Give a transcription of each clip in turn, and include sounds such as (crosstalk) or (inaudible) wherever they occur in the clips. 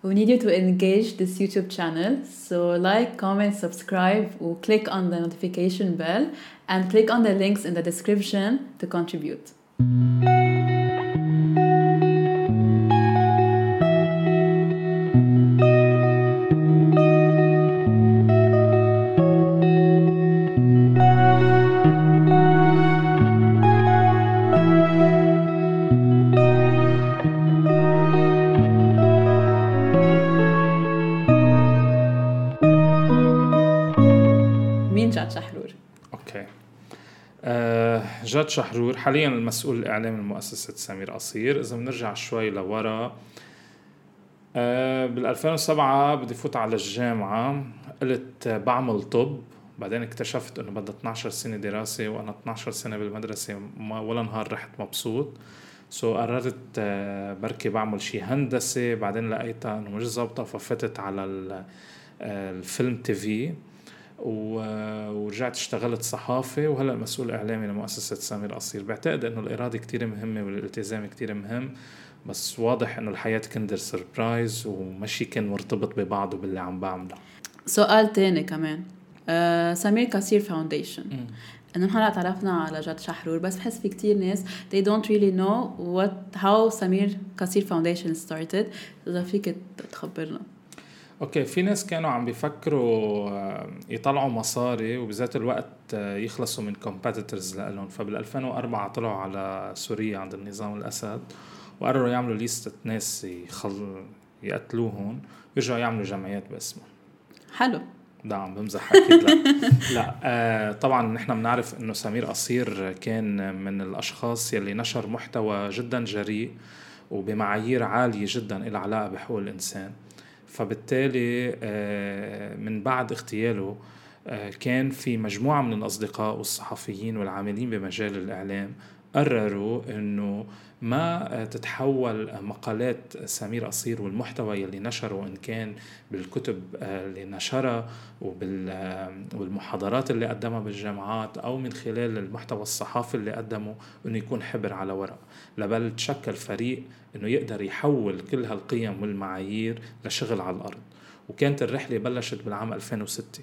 We need you to engage this YouTube channel. So like, comment, subscribe, or click on the notification bell and click on the links in the description to contribute. جاد شحرور حاليا المسؤول الاعلامي لمؤسسه سمير قصير. إذا بنرجع شوي لورا. آه بال 2007 بدي فوت على الجامعة قلت بعمل طب. بعدين اكتشفت إنه بدها 12 سنة دراسة وأنا 12 سنة بالمدرسة ما ولا نهار رحت مبسوط. so قررت آه بركي بعمل شي هندسة. بعدين لقيتها إنه مش ظابطة ففتت على آه، ال film TV. ورجعت اشتغلت صحافة وهلأ مسؤول إعلامي لمؤسسة سمير قصير. بعتقد إنه الإرادة كتير مهمة والالتزام كتير مهم بس واضح إنه الحياة Kinder Surprise ومشي كان مرتبط ببعضه باللي عم بعمله. سؤال تاني كمان. آه سمير قصير foundation إنه نحن هلأ تعرفنا على جاد شحرور بس بحس في كتير ناس they don't really know what how سمير قصير foundation started. إذا فيك تخبرنا. okay في ناس كانوا عم بيفكروا آه، يطلعوا مصاري وبذات الوقت آه، يخلصوا من competitors لهم فبال 2004 طلعوا على سوريا عند النظام الأسد وقرروا يعملوا ليستة ناس يخل... يقتلوهم ويرجعوا يعملوا جمعيات باسمهم. حلو. لا عم بمزح أكيد. لا. (laughs) لا آه طبعا نحن بنعرف إنه سمير قصير كان من الأشخاص يلي نشر محتوى جدا جريء وبمعايير عالية جدا لها علاقة بحقوق الإنسان. فبالتالي آه من بعد اغتياله آه كان في مجموعة من الأصدقاء والصحفيين والعاملين بمجال الإعلام قرروا إنه ما آه، تتحول مقالات سمير قصير والمحتوى يلي نشره إن كان بالكتب آه، اللي نشرها آه، والمحاضرات اللي قدمها بالجامعات أو من خلال المحتوى الصحافي اللي قدمه إنه يكون حبر على ورق لبل تشكل فريق إنه يقدر يحول كل هالقيم والمعايير لشغل على الأرض. وكانت الرحلة بلشت بالعام 2006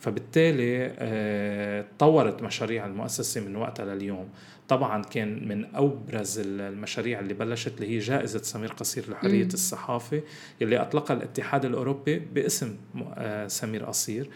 فبالتالي آه، تطورت مشاريع المؤسسة من وقتها لليوم. طبعا كان من أبرز المشاريع اللي بلشت اللي هي جائزة سمير قصير لحرية مم. الصحافة اللي أطلقها الاتحاد الأوروبي باسم آه، سمير قصير.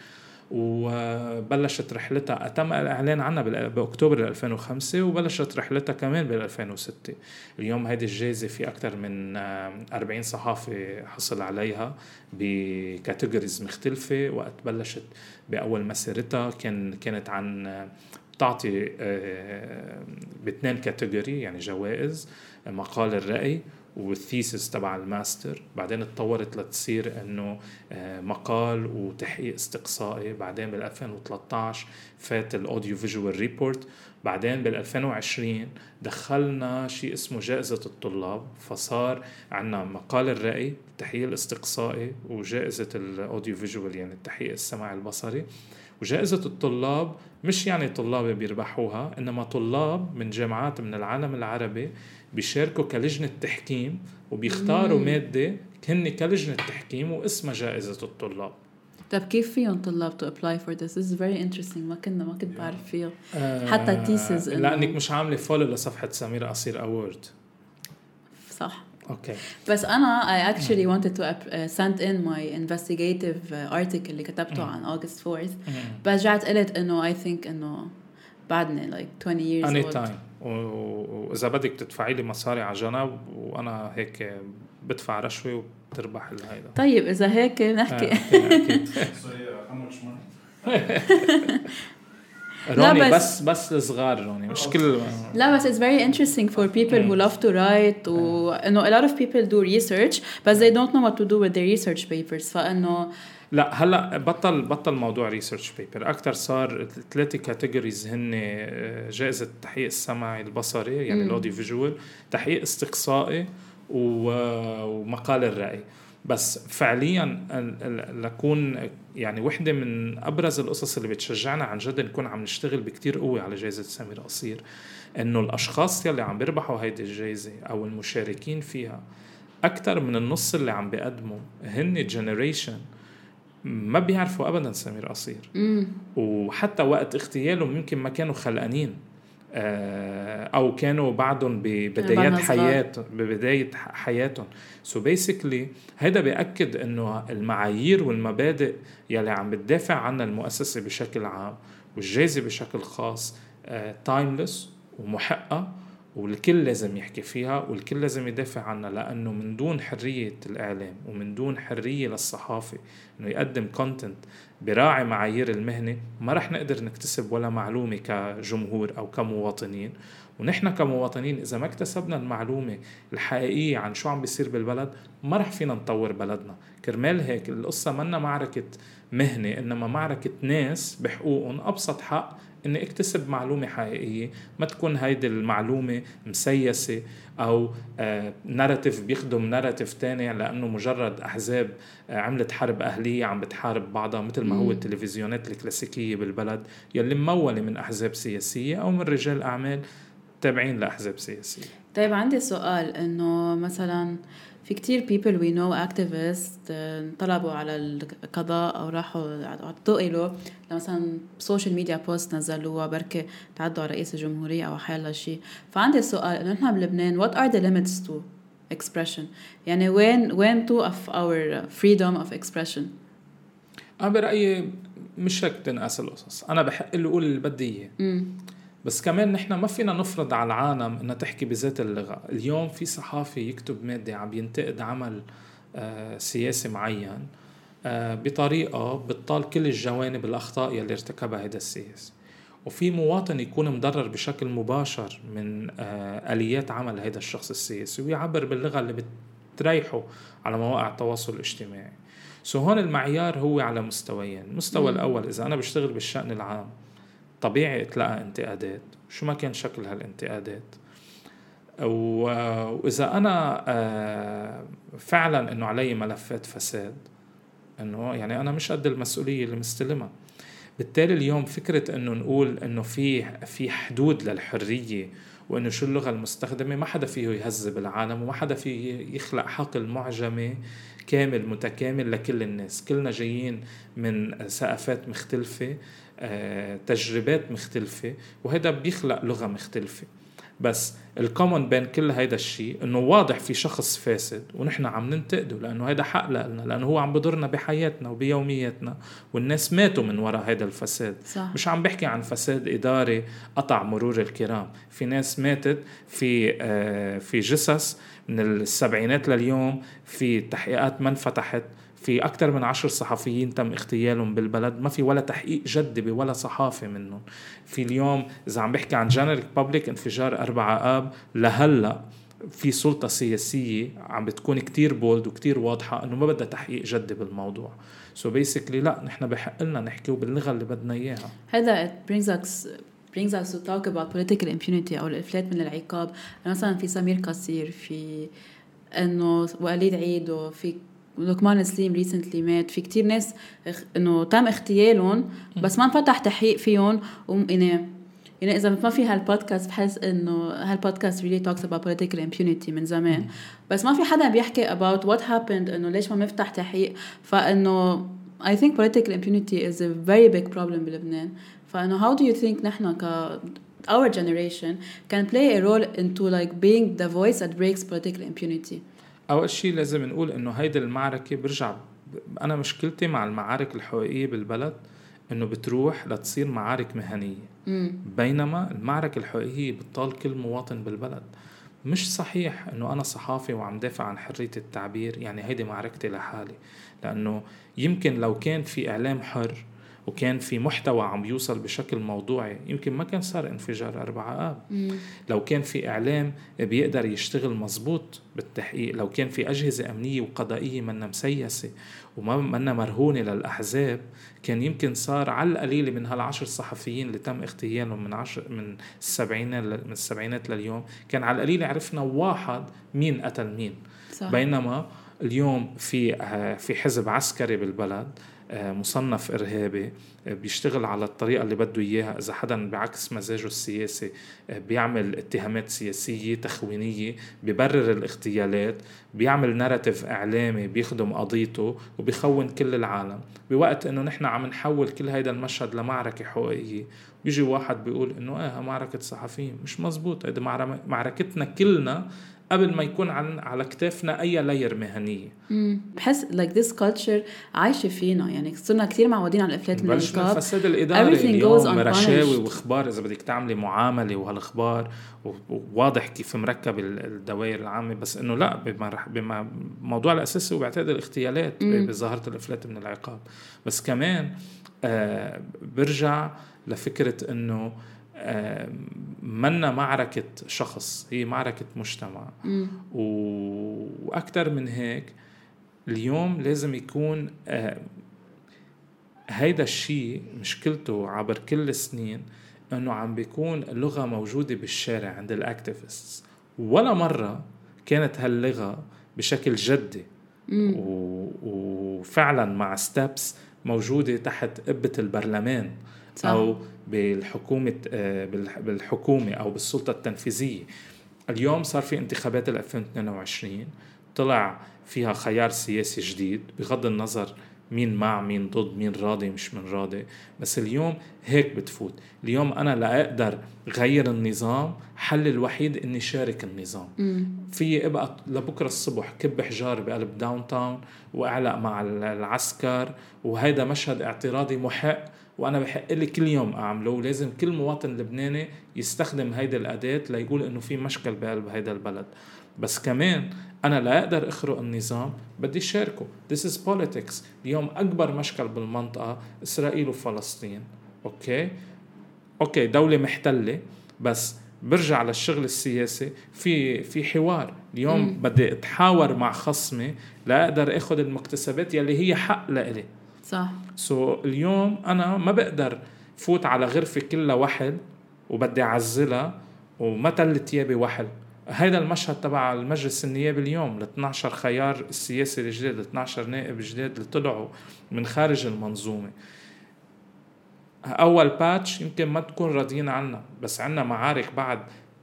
وبلشت رحلتها تم الإعلان عنها بأكتوبر 2005 وبلشت رحلتها كمان بال 2006 اليوم هذه الجائزة في أكثر من آه، 40 صحافي حصل عليها ب categories مختلفة. وقت بلشت بأول مسيرتها كان كانت عن آه، بتعطي آه، باثنين category يعني جوائز مقال الرأي وال thesis تبع الماستر. بعدين اتطورت لتصير إنه آه، مقال وتحقيق استقصائي. بعدين بال 2013 فات ال audio visual report بعدين بال 2020 دخلنا شيء اسمه جائزة الطلاب. فصار عنا مقال الرأي التحقيق الاستقصائي وجائزة الاوديو فيجوال يعني التحقيق السمعي البصري. وجائزة الطلاب مش يعني طلاب بيربحوها إنما طلاب من جامعات من العالم العربي بيشاركوا كلجنة تحكيم وبيختاروا مم. مادة هن كلجنة تحكيم واسمها جائزة الطلاب. طب كيف فيهم طلاب apply for this? This is very interesting. ما كنا ما كنت بعرف فيها حتى ال thesis إنه- لأنك مش عاملة follow لصفحة سمير قصير award صح. okay بس أنا I actually wanted to uh, send in my investigative uh, article اللي كتبته. عن August 4th بس رجعت قلت إنه I think إنه بعدني like 20 years old. تايم وإذا بدك تدفعي لي مصاري على جنب وأنا هيك بدفع رشوة وبتربح الهيدا. طيب إذا هيك آه، بنحكي (laughs) (laughs) (laughs) روني لا، بس بس الصغار روني مش كل لا بس it's very interesting for people who love to write وانه a lot of people do research بس they don't know what to do with their research papers. فإنه لا هلا بطل بطل موضوع research paper أكثر صار ثلاثة categories هن آه، جائزة التحقيق السمعي البصري يعني. ال audio visual تحقيق استقصائي و- ومقال الرأي. بس فعليا لكون يعني وحدة من أبرز القصص اللي بتشجعنا عن جد نكون عم نشتغل بكتير قوة على جائزه سمير قصير إنه الأشخاص يلي عم بيربحوا هيدي الجائزه أو المشاركين فيها أكثر من النص اللي عم بيقدموا هن جنريشن ما بيعرفوا ابدا سمير قصير. وحتى وقت اغتيالهم يمكن ما كانوا خلقانين. أو كانوا بعدهم ببدايات. حياه ببداية حياتهم so basically هيدا بيأكد إنه المعايير والمبادئ يلي عم بتدافع عنها المؤسسة بشكل عام والجائزة بشكل خاص timeless ومحقه والكل لازم يحكي فيها والكل لازم يدافع عنها لأنه من دون حرية الإعلام ومن دون حرية للصحافي إنه يقدم content بيراعي معايير المهنة ما رح نقدر نكتسب ولا معلومة كجمهور أو كمواطنين. ونحن كمواطنين إذا ما اكتسبنا المعلومة الحقيقية عن شو عم بيصير بالبلد ما رح فينا نطور بلدنا. كرمال هيك القصة منا معركة مهنة إنما معركة ناس بحقوقهم أبسط حق إني اكتسب معلومة حقيقية. ما تكون هيدي المعلومة مسيسة أو narrative بيخدم narrative تاني لأنه مجرد أحزاب آه، عملت حرب أهلية عم بتحارب بعضها مثل ما هو. التلفزيونات الكلاسيكية بالبلد. يلي ممولة من أحزاب سياسية أو من رجال أعمال تابعين لأحزاب سياسية. طيب عندي سؤال إنه مثلا في كتير people we know activists آه، طلبوا على القضاء أو راحوا اعتقلوا. مثلا social media post نزلوها بركي تعدوا على رئيس الجمهورية أو حيلا شيء فعندي سؤال إنه نحن بلبنان what are the limits to expression يعني وين وين of our freedom of expression أنا برأيي مش هيك تنقاس القصص. أنا بحق له أقول اللي بدي إياه. امم بس كمان نحن ما فينا نفرض على العالم إنها تحكي بذات اللغة، اليوم في صحافي يكتب مادة عم ينتقد عمل آه، سياسي معين آه، بطريقة بتطال كل الجوانب الأخطاء يلي ارتكبها هذا السياسي. وفي مواطن يكون مضرر بشكل مباشر من آه، آليات عمل هذا الشخص السياسي ويعبر باللغة اللي بتريحه على مواقع التواصل الاجتماعي. سو هون المعيار هو على مستويين، المستوى. الأول إذا أنا بشتغل بالشأن العام طبيعي اتلقى انتقادات. شو ما كان شكل هالانتقادات. و- وإذا أنا آه، فعلا إنه علي ملفات فساد إنه يعني أنا مش قد المسؤولية اللي مستلمها. بالتالي اليوم فكرة إنه نقول إنه في في حدود للحرية وإنه شو اللغة المستخدمة ما حدا فيه يهذب العالم وما حدا فيه يخلق حقل معجمه كامل متكامل لكل الناس. كلنا جايين من ثقافات مختلفة. آه، تجربات مختلفة وهذا بيخلق لغة مختلفة. بس الكومن بين كل هيدا الشيء إنه واضح في شخص فاسد ونحن عم ننتقده لأنه هيدا حق لنا لأنه هو عم بضرنا بحياتنا وبيومياتنا والناس ماتوا من وراء هيدا الفساد. صح. مش عم بحكي عن فساد إداري قطع مرور الكرام. في ناس ماتت في آه، في جثث من السبعينات لليوم في تحقيقات ما انفتحت. في أكثر من عشر صحفيين تم اغتيالهم بالبلد. ما في ولا تحقيق جدي بولا صحافي منهم. في اليوم إذا عم بحكي عن general public انفجار أربعة آب. لهلأ في سلطة سياسية عم بتكون كتير bold وكتير واضحة إنه ما بدها تحقيق جدي بالموضوع. so basically لا نحن بحق لنا نحكي باللغة اللي بدنا إياها. هذا it brings us brings us to talk about political impunity أو الإفلات من العقاب. مثلا في سمير قصير في إنه وليد عيد وفي لوكمان سليم recently مات. في كتير ناس إنه تم اغتيالهم بس ما انفتح تحقيق فيهم. ويعني يعني إذا ما في هالبودكاست بحس إنه هالبودكاست really talks about political impunity من زمان. بس ما في حدا بيحكي about what happened إنه ليش ما مفتح تحقيق. فإنه I think political impunity is a very big problem بلبنان. فإنه how do you think نحن ك our generation can play a role into like being the voice that breaks political impunity. أول شيء لازم نقول إنه هيدي المعركة برجع أنا مشكلتي مع المعارك الحقوقيه بالبلد إنه بتروح لتصير معارك مهنية. بينما المعركة الحقوقيه بتطال كل مواطن بالبلد. مش صحيح إنه أنا صحافي وعم دافع عن حرية التعبير يعني هيدي معركتي لحالي. لأنه يمكن لو كان في إعلام حر وكان في محتوى عم يوصل بشكل موضوعي يمكن ما كان صار انفجار أربعة آب. لو كان في إعلام بيقدر يشتغل مزبوط بالتحقيق لو كان في أجهزة أمنية وقضائية منا مسيسة وما منا مرهونة للأحزاب كان يمكن صار على القليل من هالعشر صحفيين اللي تم اغتيالهم من عشر من السبعينات من السبعينات لليوم كان على القليل عرفنا واحد مين قتل مين. صح. بينما اليوم في آه، في حزب عسكري بالبلد آه، مصنف إرهابي آه، بيشتغل على الطريقة اللي بده إياها. إذا حدا بعكس مزاجه السياسي بيعمل اتهامات سياسية تخوينية ببرر الاغتيالات بيعمل ناراتيف إعلامي بيخدم قضيته وبيخون كل العالم. بوقت إنه نحن عم نحول كل هيدا المشهد لمعركة حقوقيه بيجي واحد بيقول إنه إيه معركة صحفيين. مش مزبوط. هيدي معركتنا كلنا قبل ما يكون عن على كتافنا أي layer مهنية. بحس like this culture عايشة فينا. يعني صرنا كثير معودين على الافلات من العقاب من الفساد الإداري اليوم رشاوي وإخبار إذا بدك تعملي معاملة وهالإخبار وواضح كيف مركب الدوائر العامة. بس إنه لا بما الموضوع الاساسي هو بعتقد الاغتيالات بظاهرة الأفلات من العقاب. بس كمان آه برجع لفكرة إنه منا معركة شخص هي معركة مجتمع. وأكثر من هيك اليوم لازم يكون هيدا الشيء مشكلته عبر كل السنين إنه عم بيكون اللغة موجودة بالشارع عند ال activists ولا مرة كانت هاللغة بشكل جدي. و... وفعلا مع steps موجودة تحت قبة البرلمان. صح. أو بالحكومة آه، بالحكومة أو بالسلطة التنفيذية. اليوم صار في انتخابات 2022 طلع فيها خيار سياسي جديد بغض النظر مين مع مين ضد مين راضي مش من راضي. بس اليوم هيك بتفوت. اليوم أنا لا أقدر غير النظام حل الوحيد إني شارك النظام. في إبقى لبكرة الصبح كب حجار بقلب داون تاون وأعلق مع العسكر وهيدا مشهد اعتراضي محق وأنا بحق لي كل يوم أعمله ولازم كل مواطن لبناني يستخدم هيدي الأداة ليقول إنه في مشكل بقلب هيدا البلد. بس كمان أنا لا أقدر أخرق النظام بدي شاركه. This is politics. اليوم أكبر مشكل بالمنطقة إسرائيل وفلسطين. أوكي؟ أوكي دولة محتلة بس برجع للشغل السياسي. في في حوار. اليوم. بدي أتحاور مع خصمي لاقدر أخذ المكتسبات يلي هي حق لإلي. صح. so, اليوم أنا ما بقدر فوت على غرفة كلها وحل وبدي أعزلها وما تل ثيابي وحل هيدا المشهد تبع المجلس النيابي اليوم ال 12 خيار السياسي الجديد ال 12 نائب جديد اللي طلعوا من خارج المنظومة. أول batch يمكن ما تكون راضيين عنها بس عندنا معارك بعد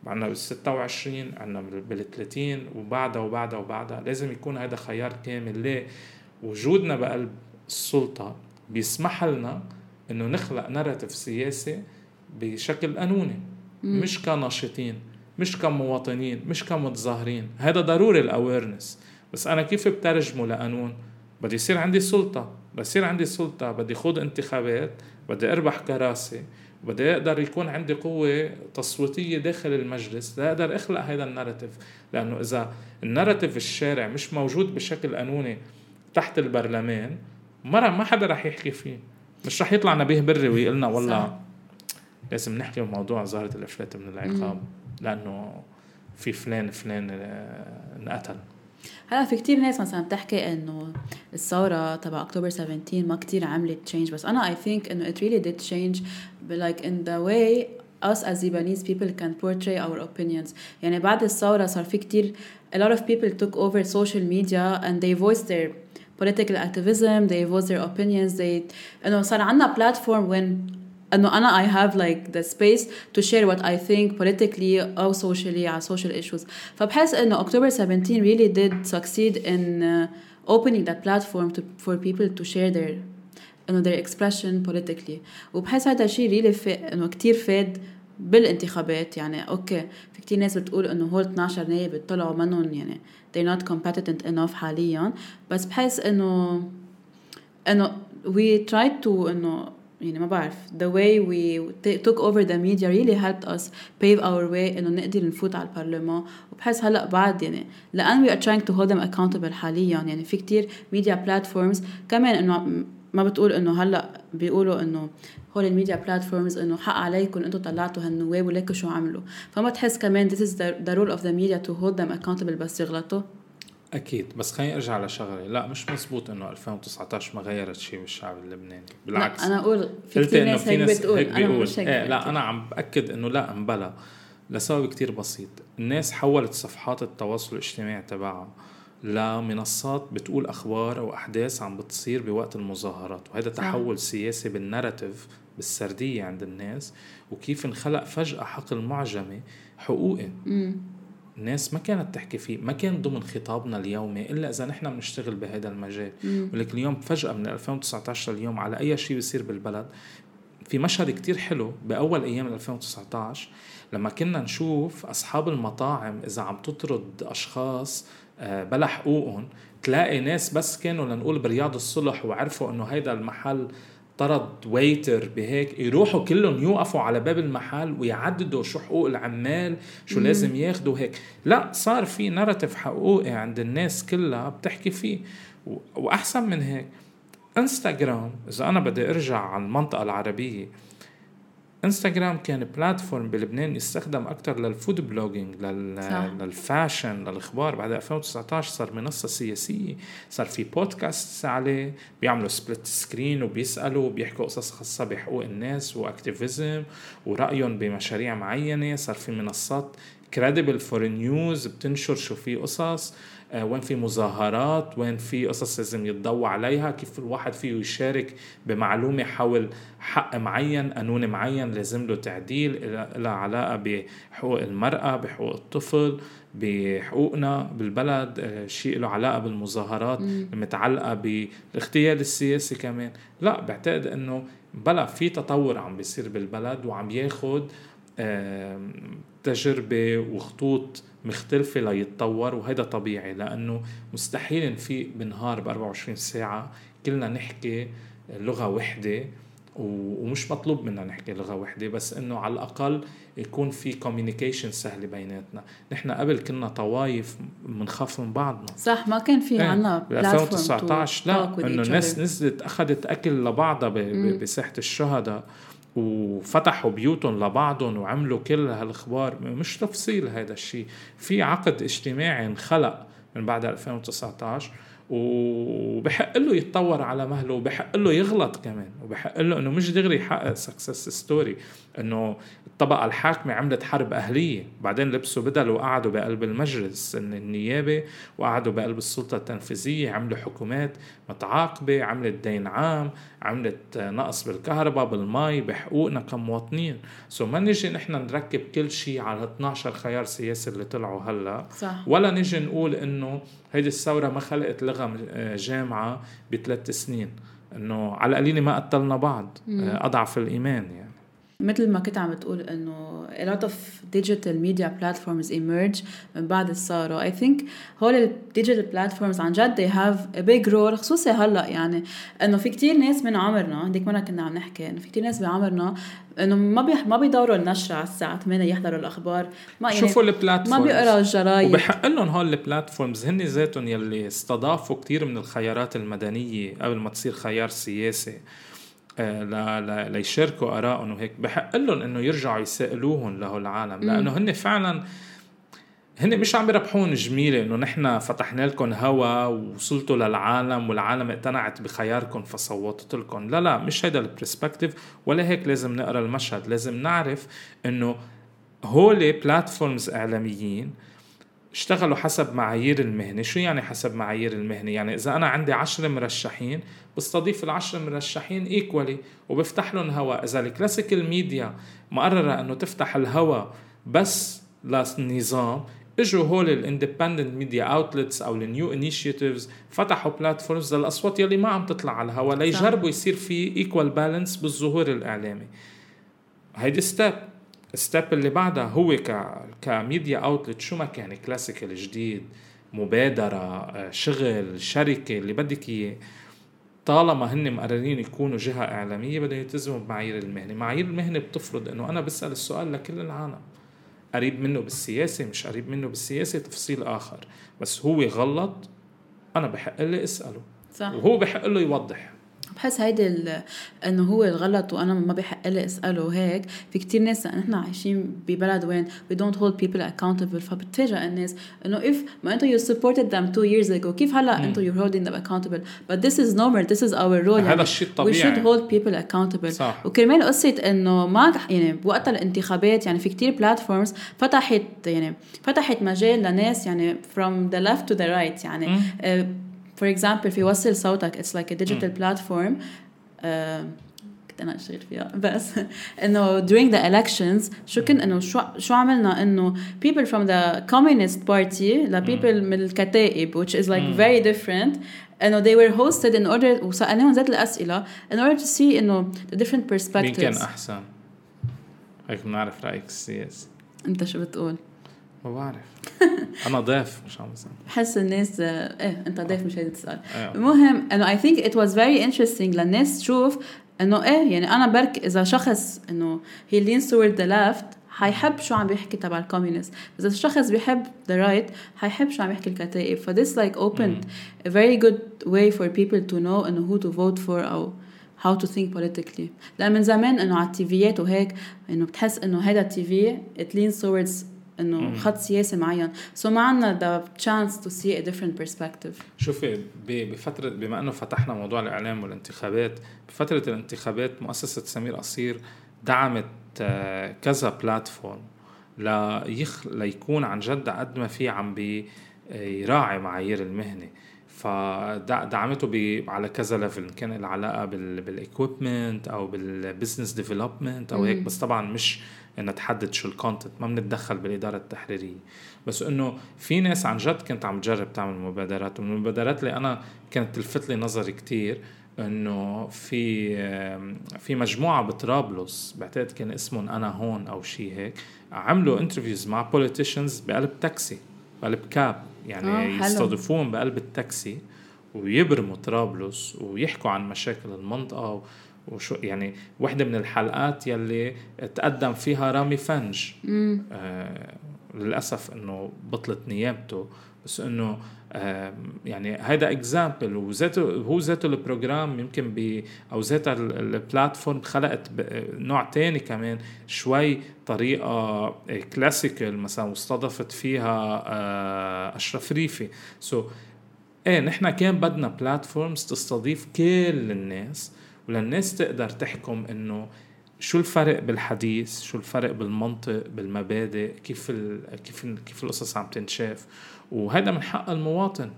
عندنا بال 26 عندنا بال 30 وبعدها وبعدها وبعدها. لازم يكون هذا خيار كامل. ليه؟ وجودنا بقلب. السلطة بيسمح لنا إنه نخلق narrative سياسي بشكل قانوني مم. مش كناشطين مش كمواطنين مش كمتظاهرين. هذا ضروري ال awareness بس أنا كيف بترجمه لقانون بدي يصير عندي سلطة بدي يصير عندي سلطة بدي خوض انتخابات بدي أربح كراسي بدي أقدر يكون عندي قوة تصويتية داخل المجلس لأقدر أخلق هذا ال narrative لأنه إذا ال narrative الشارع مش موجود بشكل قانوني تحت البرلمان مرة ما حدا رح يحكي فيه. مش رح يطلع نبيه بري ويقول لنا والله لازم نحكي بموضوع ظاهرة الإفلات من العقاب لأنه في فلان فلان آه، انقتل. هلا في كتير ناس مثلا بتحكي إنه الثورة تبع اكتوبر 17 ما كتير عملت change بس أنا I think إنه it really did change like in the way us as Lebanese people can portray our opinions. يعني بعد الثورة صار في كتير a lot of people took over social media and they voiced their political activism they voice their opinions they انه صار عندنا platform when انه انا I have like the space to share what I think politically او socially على social issues فبحس انه October 17 really did succeed in uh, opening that platform to, for people to share their انه their expression politically وبحس هذا الشيء really انه كثير فاد بالانتخابات يعني أوكي في كتير ناس بتقول إنه هول 12 نائب طلعوا منهم يعني they're not competent enough حاليا. بس بحس إنه إنه we tried to إنه يعني ما بعرف the way we took over the media really helped us pave our way إنه نقدر نفوت على البرلمان. وبحس هلأ بعد يعني لأن we are trying to hold them accountable حاليا يعني في كتير media platforms كمان إنه ما بتقول إنه هلأ بيقولوا إنه هول الميديا بلاتفورمز إنه حق عليكم أنتم طلعتوا هالنواب وليك شو عملوا. فما تحس كمان this is the, the role of the media to hold them accountable بس يغلطوا أكيد بس خليني أرجع لشغله لا مش مزبوط إنه 2019 ما غيرت شيء بالشعب اللبناني. بالعكس. لا أنا أقول في كثير ناس هيك بتقول. هيك أنا مش هيك إيه لا أنا عم بأكد إنه لا انبلى لسبب كتير بسيط. الناس حولت صفحات التواصل الاجتماعي تبعها لمنصات بتقول أخبار أو أحداث عم بتصير بوقت المظاهرات وهذا صح. تحول سياسي بالناراتيف بالسردية عند الناس وكيف انخلق فجأة حقل معجمه حقوقي مم. الناس ما كانت تحكي فيه ما كان ضمن خطابنا اليومي إلا إذا نحن بنشتغل بهذا المجال مم. ولكن اليوم فجأة من 2019 لليوم على أي شيء بيصير بالبلد في مشهد كتير حلو بأول أيام 2019 لما كنا نشوف أصحاب المطاعم إذا عم تطرد أشخاص بلا حقوقهم. تلاقي ناس بس كانوا لنقول برياض الصلح وعرفوا إنه هيدا المحل طرد waiter بهيك يروحوا كلهم يوقفوا على باب المحل ويعددوا شو حقوق العمال شو مم. لازم ياخدوا هيك. لا صار في narrative حقوقي عند الناس كلها بتحكي فيه. وأحسن من هيك انستغرام إذا أنا بدي أرجع على المنطقة العربية انستغرام كان platform بلبنان يستخدم أكثر لل food blogging لل... صح. لل fashion للأخبار. بعد 2019 صار منصه سياسية صار في بودكاست عليه بيعملوا split screen وبيسألوا وبيحكوا قصص خاصة بحقوق الناس و activism ورأيهم بمشاريع معينة. صار في منصات credible for news بتنشر شو في قصص. آه، وين في مظاهرات وين في قصص لازم يتضوى عليها كيف الواحد فيه يشارك بمعلومة حول حق معين قانون معين لازم له تعديل لها علاقة بحقوق المرأة بحقوق الطفل بحقوقنا بالبلد آه، شيء له علاقة بالمظاهرات المتعلقة بالاغتيال السياسي كمان. لا بعتقد إنه بلا في تطور عم بيصير بالبلد وعم ياخد تجربة وخطوط مختلفة ليتطور وهذا طبيعي لأنه مستحيل نفيق بنهار ب 24 ساعة كلنا نحكي لغة وحدة ومش مطلوب منا نحكي لغة وحدة بس إنه على الأقل يكون في communication سهلة بيناتنا. نحن قبل كنا طوايف بنخاف من بعضنا. صح ما كان في إيه، عنا بال 2019 لا إنه الناس نزلت أخذت أكل لبعضها ب- ب-. بساحة الشهداء. وفتحوا بيوتهم لبعضهم وعملوا كل هالأخبار. مش تفصيل هذا الشيء. في عقد اجتماعي انخلق من بعد 2019 وبحق له يتطور على مهله وبحق له يغلط كمان. وبحق له إنه مش دغري يحقق success story إنه الطبقه الحاكمة عملت حرب أهلية بعدين لبسوا بدل وقعدوا بقلب المجلس النيابي وقعدوا بقلب السلطة التنفيذية عملوا حكومات متعاقبة عملت دين عام عملت نقص بالكهرباء بالمي بحقوقنا كمواطنين سو ما نجي نحن نركب كل شيء على 12 خيار سياسي اللي طلعوا هلأ. صح. ولا نجي نقول إنه هيدي الثورة ما خلقت لغه آه، جامعة بثلاث سنين. إنه على القليله ما قتلنا بعض آه، أضعف الإيمان يعني. مثل ما كنت عم تقول إنه a lot of digital media platforms emerge من بعد الثورة. I think هول ال digital platforms عن جد they have a big role خصوصي هلأ يعني إنه في كتير ناس من عمرنا هديك مرة كنا عم نحكي إنه في كتير ناس بعمرنا إنه ما بيح ما بيدوروا النشرة على الساعة 8 يحضروا الأخبار. ما يعني شوفوا ما البلاتفورمز بيقرأوا الجرايد. وبحق لهم هول البلاتفورمز هن ذاتهم يلي استضافوا كتير من الخيارات المدنية قبل ما تصير خيار سياسي. ليشاركوا ارائهم وهيك. بحق لهم إنه يرجعوا يسألوهم لهول العالم. لأنه هن فعلا هن مش عم يربحونا جميلة إنه نحن فتحنا لكم هوا ووصلتوا للعالم والعالم اقتنعت بخياركم فصوتت لكم. لا لا مش هيدا ال perspective ولا هيك لازم نقرأ المشهد. لازم نعرف إنه هول platforms إعلاميين اشتغلوا حسب معايير المهنة. شو يعني حسب معايير المهنة؟ يعني إذا أنا عندي عشر مرشحين بستضيف العشر مرشحين equally وبفتح لهم هوا. إذا ال classical media مقررة أنه تفتح الهوا بس للنظام إجوا هول ال independent media outlets أو ال new initiatives فتحوا platforms للأصوات يلي ما عم تطلع على الهوا ليجربوا يصير في equal balance بالظهور الإعلامي. هيدي step ال step اللي بعدها هو ك ك media outlet شو ما كان classical جديد مبادرة آه، شغل شركة اللي بدك إياه. طالما هن مقررين يكونوا جهة إعلامية بدهم يلتزموا بمعايير المهنة، معايير المهنة بتفرض إنه أنا بسأل السؤال لكل العالم. قريب منه بالسياسة مش قريب منه بالسياسة تفصيل آخر، بس هو غلط أنا بحق لي اساله صح. وهو بحق له يوضح. بحس هيدي ال- إنه هو الغلط وأنا ما بحق لي أسأله وهيك في كتير ناس نحن عايشين ببلد وين we don't hold people accountable. فبتفاجئ الناس إنه if ما أنتم you supported them two years ago كيف هلأ أنتم you're holding them accountable but this is normal this is our role. هذا الشيء we الطبيعي. should hold people accountable. صح. وكرمال قصة إنه ما يعني بوقت الانتخابات يعني في كتير platforms فتحت يعني فتحت مجال لناس يعني from the left to the right يعني uh, for example في وصل صوتك it's like a digital platform uh, كنت انا اشتغل فيها بس انه during the elections شو كن انه شو شو عملنا انه people from the communist party ل people من الكتائب which is like very different انه they were hosted in order وسالناهم ذات الاسئله in order to see انه the different مين perspectives كان احسن؟ هيك بنعرف رايك السياسي انت شو بتقول؟ ما بعرف. (laughs) أنا ضيف مش عم بسأل بحس الناس آه، إيه أنت ضيف مش هيدي تسأل. أيوة. المهم إنه I think it was very interesting. للناس تشوف إنه إيه يعني أنا back إذا شخص إنه he leans toward the left حيحب شو عم بيحكي تبع ال communist إذا الشخص بيحب the right حيحب شو عم يحكي الكتائب. ف this like opened a very good way for people to know إنه who to vote for أو how to think politically. لأن من زمان إنه على ال TVيات وهيك إنه بتحس إنه هذا ال TV it leans towards إنه خط سياسي معين. So ما عنا the chance to see a different perspective. شوفي ب- بفترة بما إنه فتحنا موضوع الإعلام والانتخابات بفترة الانتخابات مؤسسة سمير قصير دعمت آه، كذا platform ليخ ليكون عن جد قد ما في عم بي آه، معايير المهنة. فدعمته ب- على كذا level كان له علاقه بال equipment أو بال business development أو هيك. بس طبعا مش إنها تحدد شو ال content ما بنتدخل بالإدارة التحريرية بس إنه في ناس عن جد كانت عم تجرب تعمل مبادرات ومن المبادرات اللي أنا كانت تلفت لي نظري كتير إنه في في مجموعة بطرابلس بعتقد كان اسمهم أنا هون أو شيء هيك عملوا interviews مع politicians بقلب تاكسي بقلب cab يعني آه،. يستضيفوهم بقلب التاكسي ويبرموا طرابلس ويحكوا عن مشاكل المنطقة وشو يعني وحدة من الحلقات يلي تقدم فيها رامي فنج. آه للأسف إنه بطلت نيابته. بس إنه آه يعني هيدا example وذاته هو ذاته ال program يمكن ب أو ذاتها ال- ال platform خلقت نوع تاني كمان شوي طريقة classical مثلا واستضفت فيها آه أشرف ريفي. so so إيه نحن كان بدنا platforms تستضيف كل الناس. وللناس تقدر تحكم إنه شو الفرق بالحديث شو الفرق بالمنطق بالمبادئ كيف ال... كيف ال... كيف القصص عم تنشاف. وهذا من حق المواطن.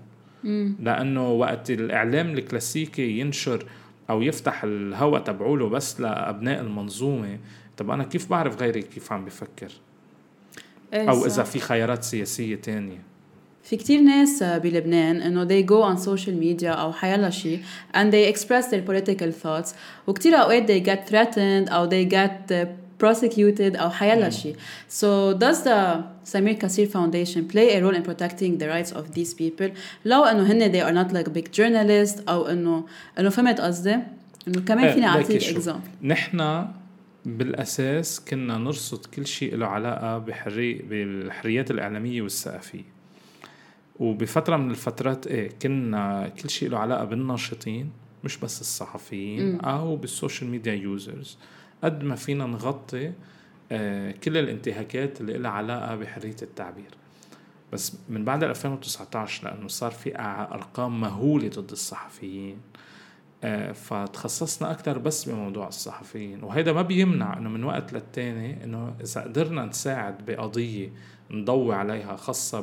لأنه وقت الإعلام الكلاسيكي ينشر أو يفتح الهوى تبعوله بس لأبناء المنظومة طب أنا كيف بعرف غيري كيف عم بفكر؟ إيه أو. إذا في خيارات سياسية تانية. في كتير ناس بلبنان انه they go on social media أو حيلا شيء and they express their political thoughts وكتير اوقات they get threatened أو they get uh, prosecuted أو حيلا شيء so does the Samir Kassir Foundation play a role in protecting the rights of these people لو انه هن they are not like big journalists أو انه انه فهمت قصدي انه كمان إيه، فيني اعطيك example نحن بالاساس كنا نرصد كل شيء له علاقه بحري بالحريات الاعلاميه والثقافيه وبفترة من الفترات إيه كنا كل شيء له علاقة بالناشطين مش بس الصحفيين مم. أو بال social media users. قد ما فينا نغطي آه، كل الانتهاكات اللي لها علاقة بحرية التعبير. بس من بعد 2019 لأنه صار في أرقام مهولة ضد الصحفيين. آه، فتخصصنا أكثر بس بموضوع الصحفيين. وهذا ما بيمنع إنه من وقت للتاني إنه إذا قدرنا نساعد بقضية نضوي عليها خاصة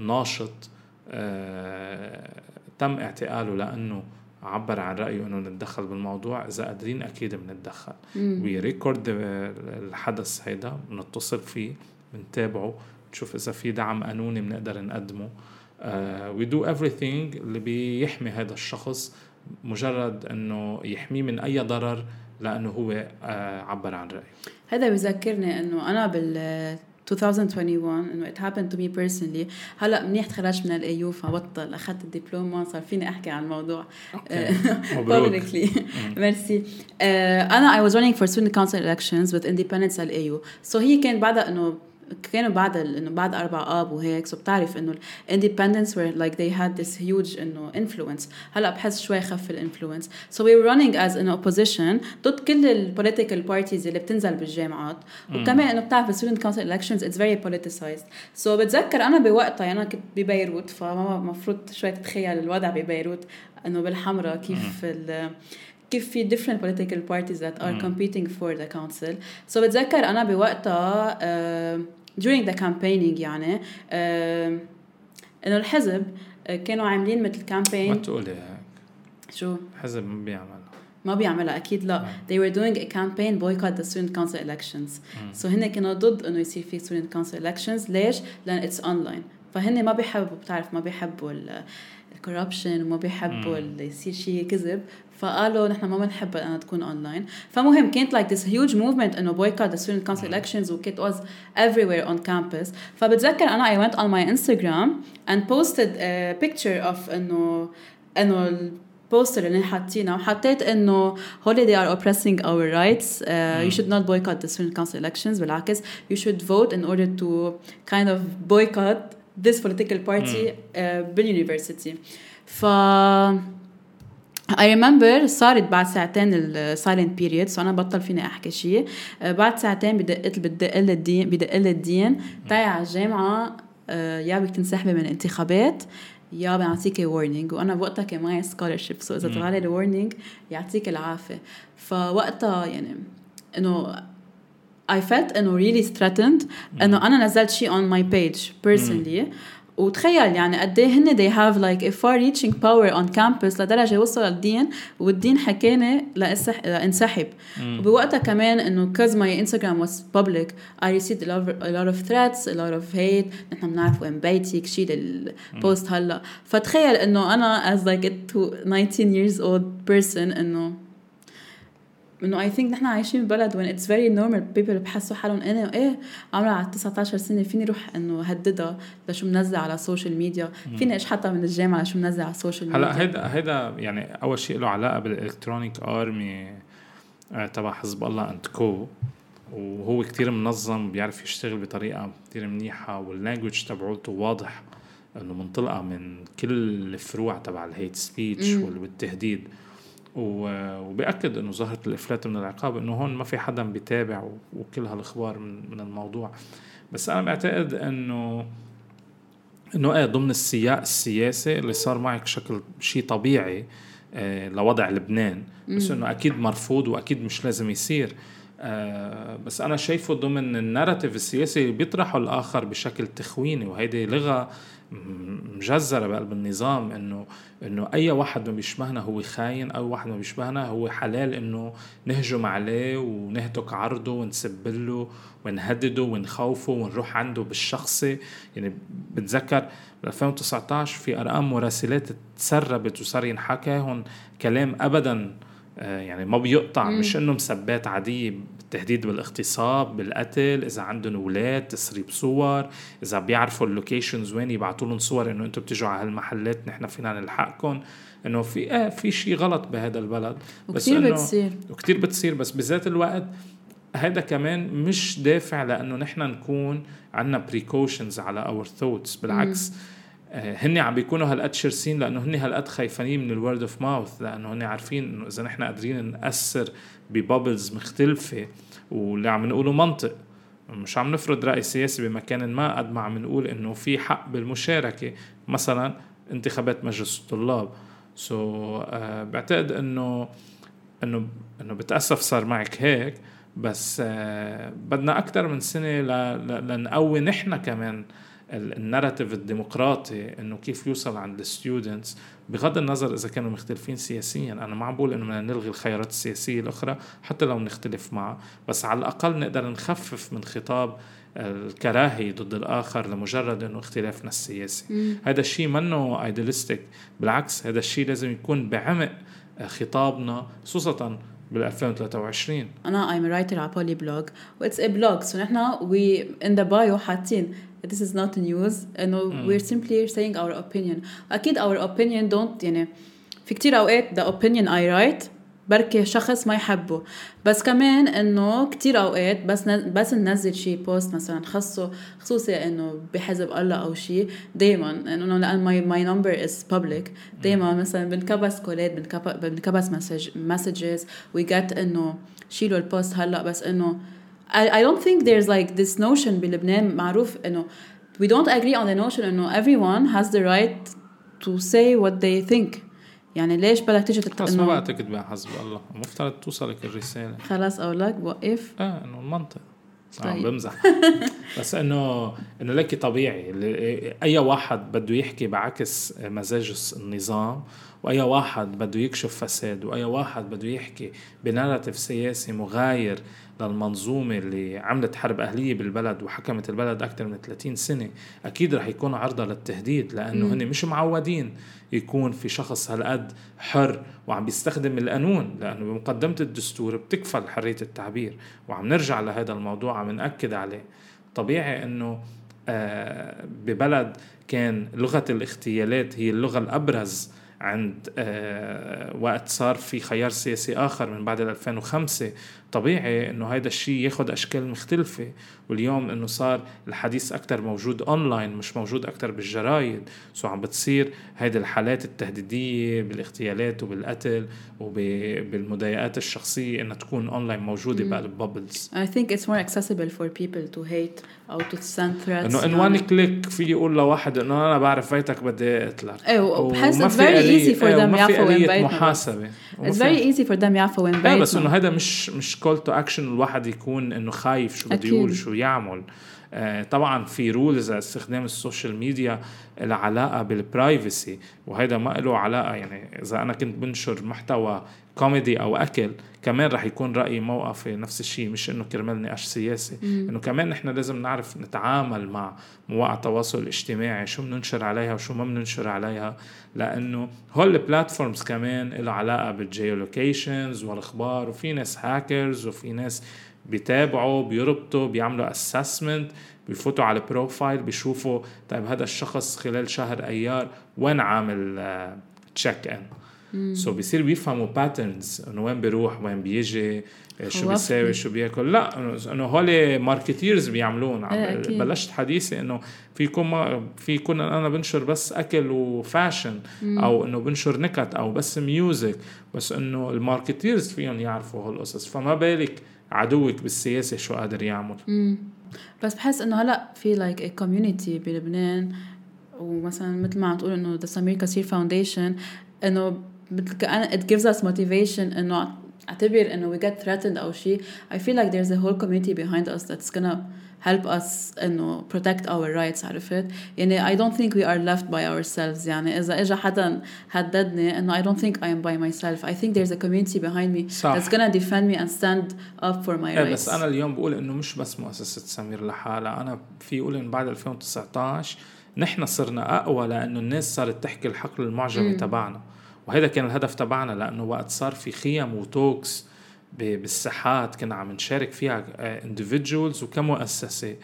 بناشط آه، تم اعتقاله لأنه عبر عن رأيه إنه نتدخل بالموضوع. إذا قادرين أكيد بنتدخل. we record الحدث هيدا بنتصل فيه بنتابعه نشوف إذا في دعم قانوني بنقدر نقدمه. we do everything اللي بيحمي هذا الشخص مجرد إنه يحميه من أي ضرر لأنه هو آه، عبر عن رأيه. هذا بذكرني إنه أنا بال 2021 انه it happened to me personally هلا منيح تخرجت من ال AU فبطل أخذت الدبلومة صار فيني أحكي عن الموضوع. (laughs) publicly. merci أنا I was running for student council elections with independence ال AU so هي كان بعدها إنه كانوا بعد إنه بعد أربع آب وهيك so بتعرف إنه ال independence were like they had this huge إنه influence. هلأ بحس شوي خف ال influence so we were running as an opposition ضد كل ال political parties اللي بتنزل بالجامعات. وكمان إنه بتعرف student council elections it's very politicized. So بتذكر أنا بوقتها يعني أنا كنت ببيروت فما المفروض شوي تتخيل الوضع ببيروت إنه بالحمراء كيف ال كيف في different political parties that are competing for the council. So بتذكر أنا بوقتها uh, during the campaigning يعني إنه الحزب آه، كانوا عاملين مثل كامبين ما تقولي إيه هيك؟ شو؟ حزب ما بيعمل ما بيعملها أكيد لا. they were doing a campaign boycott the student council elections. so هن كانوا ضد إنه يصير في student council elections. ليش؟ لأن it's online. فهن ما بيحبوا بتعرف ما بيحبوا ال corruption وما بيحبوا ال- يصير شيء كذب فقالوا نحن ما بنحب انها تكون اونلاين فمهم كانت like this huge movement انه boycott the student council elections وكانت was everywhere on campus فبتذكر أنا I went on my Instagram and posted a picture of انه انه ال poster اللي حاطينه وحطيت انه هولي they are oppressing our rights uh, you should not boycott the student council elections بالعكس you should vote in order to kind of boycott this political party uh, بالuniversity ف I remember صارت بعد ساعتين ال silent period so أنا بطل فيني أحكي شيء. آه، بعد ساعتين بدق بدق ال dean بدق ال dean. تاعي على الجامعة آه، يا بدك تنسحبي من الانتخابات يا بنعطيكي warning. وأنا بوقتها كان معي scholarship so إذا طلع لي ال warning يعطيك العافية. فوقتها يعني إنه I felt انه really threatened انه أنا نزلت شيء on my page personally وتخيل يعني قد إيه هن they have like a far reaching power on campus لدرجه وصل ال dean وال dean حكاني لأسح... لانسحب وبوقتها كمان انه cause my Instagram was public I received a lot of, a lot of threats a lot of hate نحن بنعرف وين بيتك شيل ال post هلا فتخيل انه أنا as like a two- 19 years old person انه إنه I think نحن عايشين ببلد وين it's very normal people بحسوا حالهم أنا إيه عمرها على 19 سنة فيني روح إنه هددها لشو منزله على ال social media فيني اشحتها من الجامعة لشو منزله على ال social media هلا هيدا هيدا يعني أول شيء له علاقة بال electronic army آه، تبع حزب الله and co وهو كتير منظم بيعرف يشتغل بطريقة كتير منيحة وال language تبعولته واضح إنه منطلقة من كل الفروع تبع ال hate speech والتهديد. وبأكد إنه ظهرت الإفلات من العقاب إنه هون ما في حدا بيتابع وكل هالأخبار من, من الموضوع. بس أنا بعتقد انه إنه إيه ضمن السياق السياسي اللي صار معك شكل شيء طبيعي آه، لوضع لبنان. بس إنه أكيد مرفوض وأكيد مش لازم يصير. آه، بس أنا شايفه ضمن الناراتيف السياسي اللي بيطرحه الآخر بشكل تخويني وهيدي لغة مجزرة بقلب النظام إنه إنه أي واحد ما بيشبهنا هو خاين أي واحد ما بيشبهنا هو حلال إنه نهجم عليه ونهتك عرضه ونسب له ونهدده ونخوفه ونروح عنده بالشخصي. يعني بتذكر ب 2019 في أرقام مراسلات تسربت وصار ينحكى هون كلام ابدا آه، يعني ما بيقطع مش إنه مسبات عادية التهديد بالاغتصاب بالقتل إذا عندهم أولاد تسريب صور إذا بيعرفوا اللوكيشنز وين يبعثوا لهم صور إنه أنتم بتجوا على هالمحلات نحن فينا نلحقكم إنه في آه في شيء غلط بهذا البلد. وكثير إنه- بتصير. وكتير بتصير. بس بذات الوقت هذا كمان مش دافع لأنه نحن نكون عنا precautions على our thoughts بالعكس. آه، هن عم بيكونوا هالقد شرسين لأنه هن هالقد خايفانين من ال word of mouth لأنه هن عارفين إنه إذا نحن قادرين نأثر ب bubbles مختلفة واللي عم نقوله منطق. مش عم نفرض رأي سياسي بمكان ما قد ما عم نقول إنه في حق بالمشاركة. مثلا انتخابات مجلس الطلاب. so so, uh, بعتقد إنه إنه إنه بتأسف صار معك هيك بس آه بدنا أكثر من سنة ل... ل... لنقوي نحن كمان ال- narrative الديمقراطي إنه كيف يوصل عند ال students بغض النظر إذا كانوا مختلفين سياسيا. أنا ما عم بقول إنه بدنا نلغي الخيارات السياسية الأخرى حتى لو نختلف معها بس على الأقل نقدر نخفف من خطاب الكراهيه ضد الآخر لمجرد إنه اختلافنا السياسي. هذا الشيء منه idealistic بالعكس هذا الشيء لازم يكون بعمق خطابنا خصوصا بال 2023 أنا I'm a writer على بولي بلوج what's a blog. So نحن we in the bio حاطين this is not news. انه we're simply saying our opinion. أكيد our opinion don't يعني في كتير أوقات the opinion I write بركي شخص ما يحبه. بس كمان إنه كتير أوقات بس بس ننزل شيء post مثلا خصه خصوصي إنه بحزب الله أو شيء دائما إنه لأن my my number is public دائما مثلا بنكبس calls ات بنكبس message messages we get إنه شيلوا ال post هلأ بس إنه I, I don't think there's like this notion بلبنان معروف إنه we don't agree on the notion إنه everyone has the right to say what they think. يعني ليش بدك تيجي تت... خلص ما بقى تكتب حسب الله. المفترض توصلك الرسالة. خلاص أقول لك بوقف آه إنه المنطق. طيب. بمزح. (laughs) بس انه إنه لك طبيعي. أي واحد بده يحكي بعكس مزاج النظام وأي واحد بده يكشف فساد وأي واحد بده يحكي بناراتيف سياسي مغاير للمنظومه اللي عملت حرب أهلية بالبلد وحكمت البلد أكثر من 30 سنة أكيد رح يكون عرضة للتهديد لأنه هن مش معودين يكون في شخص هالقد حر وعم بيستخدم القانون لأنه بمقدمة الدستور بتكفل حرية التعبير وعم نرجع لهذا الموضوع عم نأكد عليه. طبيعي إنه آه، ببلد كان لغة الاغتيالات هي اللغة الأبرز عند آه، وقت صار في خيار سياسي آخر من بعد 2005 طبيعي إنه هذا الشيء ياخذ أشكال مختلفة واليوم إنه صار الحديث أكثر موجود اونلاين مش موجود أكثر بالجرايد. so عم بتصير هيدي الحالات التهديدية بالاغتيالات وبالقتل وبالمضايقات الشخصية إنها تكون اونلاين موجودة بقى ال bubbles I think it's more accessible for people to hate أو to send threats إنه in one click في يقول لواحد إنه أنا بعرف بيتك بدي أقتلك. إيه وبحس it's very easy for them يعرفوا وين بيتنا محاسبة. it's very easy for them يعرفوا وين بيتنا بس إنه هذا مش مش call to action الواحد يكون إنه خايف شو بده يقول شو يعمل. طبعا في rules استخدام ال social media لها علاقه بال privacy وهذا ما له علاقة يعني إذا أنا كنت بنشر محتوى كوميدي أو أكل كمان رح يكون رأيي موقفي نفس الشيء مش إنه كرمال نقاش سياسي. إنه كمان نحن لازم نعرف نتعامل مع مواقع التواصل الاجتماعي شو بننشر عليها وشو ما بننشر عليها لأنه هول ال platforms كمان له علاقة بال geolocations والأخبار وفي ناس هاكرز وفي ناس بيتابعوا بيربطوا بيعملوا assessment بيفوتوا على ال profile بيشوفوا طيب هذا الشخص خلال شهر أيار وين عامل check in so بيصير بيفهموا patterns إنه وين بيروح وين بيجي شو بيساوي شو بياكل. لا إنه هول marketers بيعملون. إيه، بلشت حديثي إنه في يكون في يكون أنا بنشر بس أكل و fashion أو إنه بنشر نكت أو بس music بس إنه ال marketers فيهم يعرفوا هالقصص فما بالك عدوك بالسياسة شو قادر يعمل مم. بس بحس إنه هلأ في like community بلبنان ومثلا مثل ما عم تقول إنه the سمير قصير foundation إنه كأن it gives us motivation إنه أعتبر إنه we get threatened أو شيء I feel like there's a whole community behind us that's gonna help us انه protect our rights عرفت؟ يعني I don't think we are left by ourselves. يعني إذا اجى حدا هددني إنه I don't think I am by myself. I think there's a community behind me صح. that's gonna defend me and stand up for my إيه، rights. بس أنا اليوم بقول إنه مش بس مؤسسة سمير لحالها. أنا في يقول انه بعد 2019 نحن صرنا أقوى لأنه الناس صارت تحكي الحقل المعجمي تبعنا. وهذا كان الهدف تبعنا لأنه وقت صار في خيم و talks بالساحات كنا عم نشارك فيها individuals وكمؤسسه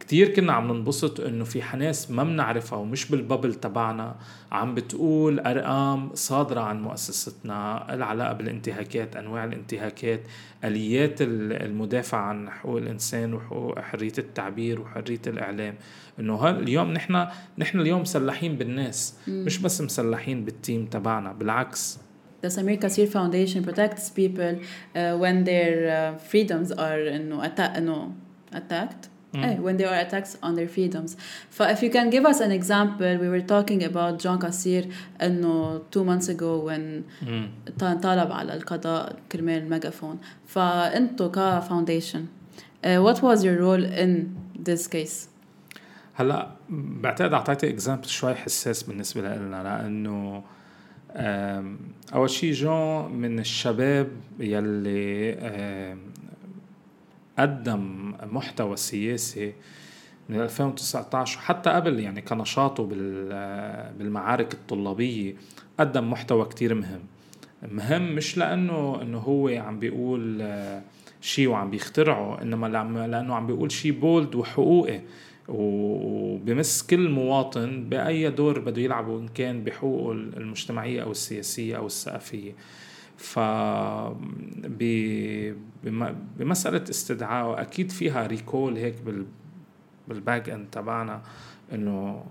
كتير كنا عم ننبسط إنه في ناس ما بنعرفها ومش بال bubble تبعنا عم بتقول أرقام صادرة عن مؤسستنا العلاقة بالانتهاكات أنواع الانتهاكات آليات المدافع عن حقوق الإنسان وحقوق حرية التعبير وحرية الإعلام. إنه اليوم نحن نحن اليوم مسلحين بالناس مش بس مسلحين بالتيم تبعنا بالعكس. The Samir Kassir Foundation protects people uh, when their uh, freedoms are إنه atta- إنه attacked. Mm. Hey, when there are attacks on their freedoms. So if you can give us an example, we were talking about John Kassir إنه two months ago when mm. طالب على القضاء كرمال الميجافون. فأنتوا كفاونديشن uh, what was your role in this case؟ هلا بعتقد اعطيتي اكزامبل شوي حساس بالنسبه لنا لانه أول شيء جون من الشباب يلي قدم محتوى سياسي من 2019 وحتى قبل يعني كنشاطه بالمعارك الطلابية قدم محتوى كتير مهم. مهم مش لأنه إنه هو عم بيقول آه، شيء وعم بيخترعه إنما لأنه عم بيقول شيء بولد وحقوقي. وبمس كل مواطن بأي دور بده يلعبه إن كان بحقوقه المجتمعية أو السياسية أو الثقافية. ف ب- بم- بمسألة استدعاء أكيد فيها ريكول هيك بال بال back end تبعنا إنه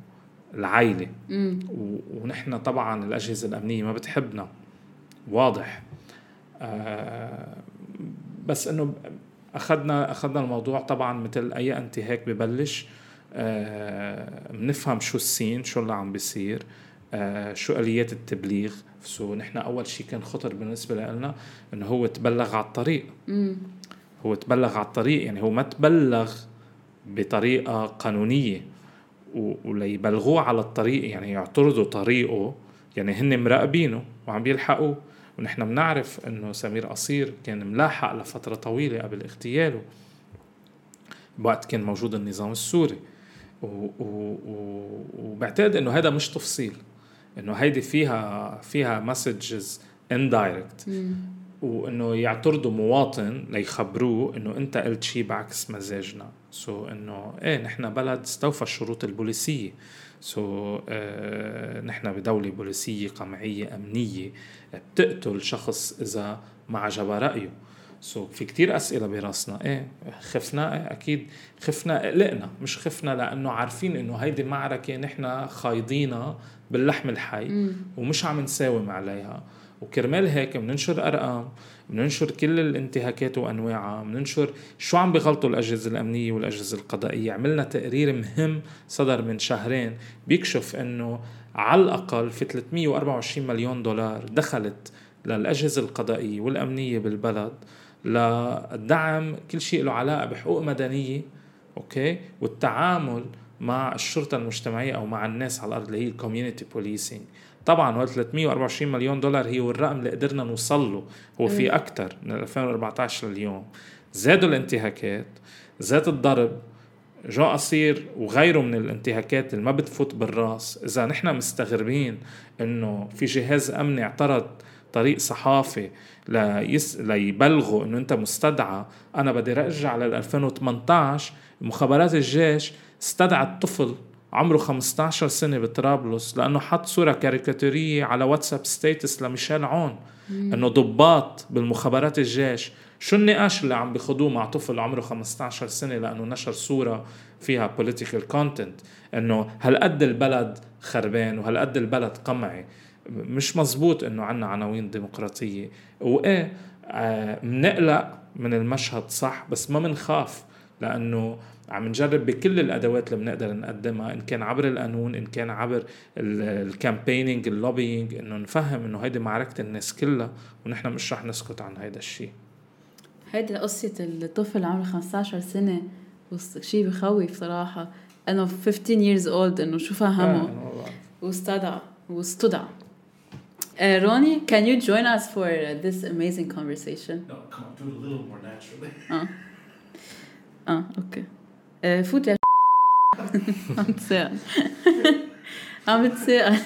العائله امم و- ونحن طبعا الأجهزة الأمنية ما بتحبنا. واضح. آه، بس إنه اخذنا أخذنا الموضوع طبعا مثل أي انتهاك ببلش. آه، بنفهم شو ال scene شو اللي عم بيصير آه، شو آليات التبليغ. so نحن أول شيء كان خطر بالنسبة لنا إنه هو تبلغ على الطريق. امم هو تبلغ على الطريق يعني هو ما تبلغ بطريقة قانونية و- وليبلغوه على الطريق يعني يعترضوا طريقه. يعني هن مراقبينه وعم بيلحقوه. ونحن بنعرف إنه سمير قصير كان ملاحق لفترة طويلة قبل اغتياله. بوقت كان موجود النظام السوري. وبعتقد إنه هذا مش تفصيل إنه هيدي فيها فيها مسجز indirect وإنه يعترضوا مواطن ليخبروه إنه أنت قلت شيء بعكس مزاجنا. so إنه إيه نحن بلد استوفى الشروط البوليسية. so, آه نحن بدولة بوليسية قمعية أمنية بتقتل شخص إذا ما عجب رأيه. so, في كتير أسئلة براسنا. إيه خفنا إيه أكيد خفنا قلقنا. مش خفنا لأنه عارفين إنه هيدي معركه نحن خايضينها باللحم الحي ومش عم نساوم عليها. وكرمال هيك بننشر أرقام بننشر كل الانتهاكات وأنواعها بننشر شو عم بغلطوا الأجهزة الأمنية والأجهزة القضائية. عملنا تقرير مهم صدر من شهرين بيكشف إنه على الأقل في 324 مليون دولار دخلت للأجهزة القضائية والأمنية بالبلد. لدعم كل شيء له علاقة بحقوق مدنية okay؟ والتعامل مع الشرطة المجتمعية أو مع الناس على الأرض اللي هي ال community policing طبعا هو 324 مليون دولار هي الرقم اللي قدرنا نوصل له هو في أكثر من 2014 لليوم. زادوا الانتهاكات زاد الضرب جان قصير وغيره من الانتهاكات اللي ما بتفوت بالرأس. إذا نحن مستغربين إنه في جهاز أمني اعترض طريق صحافي ليس ليبلغوا إنه أنت مستدعى. أنا بدي ارجع لل 2018 مخابرات الجيش استدعت طفل عمره 15 سنة بطرابلس لأنه حط صورة كاريكاتورية على واتساب ستيتس لميشيل عون. إنه ضباط بالمخابرات الجيش. شو النقاش اللي عم بيخدوه مع طفل عمره 15 سنة لأنه نشر صورة فيها political content إنه هالقد البلد خربان وهالقد البلد قمعي؟ مش مزبوط إنه عنا عناوين ديمقراطية. وإيه آه منقلق من المشهد صح بس ما منخاف لأنه عم نجرب بكل الأدوات اللي بنقدر نقدمها إن كان عبر القانون إن كان عبر ال campaigning ال lobbying إنه نفهم إنه هيدي معركة الناس كلها ونحن مش رح نسكت عن هيدا الشيء هيدي قصة الطفل عمره 15 سنة شيء بخوف صراحة. انه 15 years old إنه شو فهمه؟ واستدعى واستدعى. Uh, Ronnie, can you join us for uh, this amazing conversation? No, come on, do it a little more naturally. (laughs) اه اه اوكي آه، فوت يا (laughs) عم تسأل عم تسأل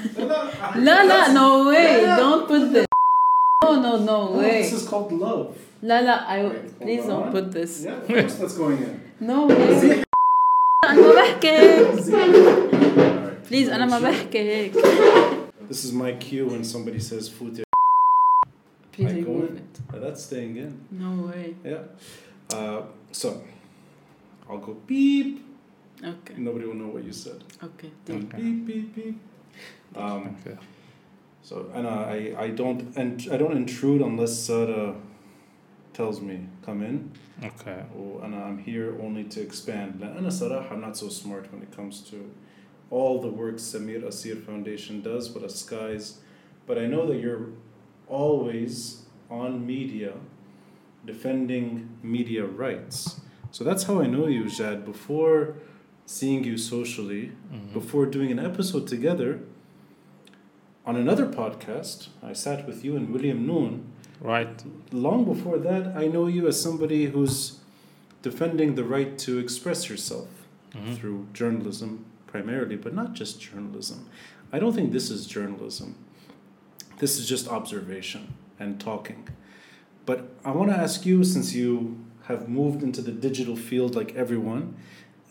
لا لا no way don't put this (laughs) no no no No, this way is called love. لا لا I Wait, please hold don't on. put this Yeah, of course that's going in. no way أنا ما بحكي هيك Alright. بليز أنا ما بحكي هيك This is my cue when somebody says food. Please ignore it. That's staying in. No way. Yeah. Uh, so, I'll go beep. Okay. Nobody will know what you said. Okay. okay. Beep beep beep. Um, okay. So and I I don't and I don't intrude unless Sada tells me come in. Okay. Oh, and I'm here only to expand. And I'm not so smart when it comes to all the work Samir Asir Foundation does with us guys. But I know that you're always on media defending media rights. So that's how I know you, Jad. Before seeing you socially, before doing an episode together, on another podcast, I sat with you and William Noon right long before that, I know you as somebody who's defending the right to express yourself Mhm. through journalism primarily, but not just journalism. I don't think this is journalism. This is just observation and talking. But I want to ask you, since you have moved into the digital field like everyone,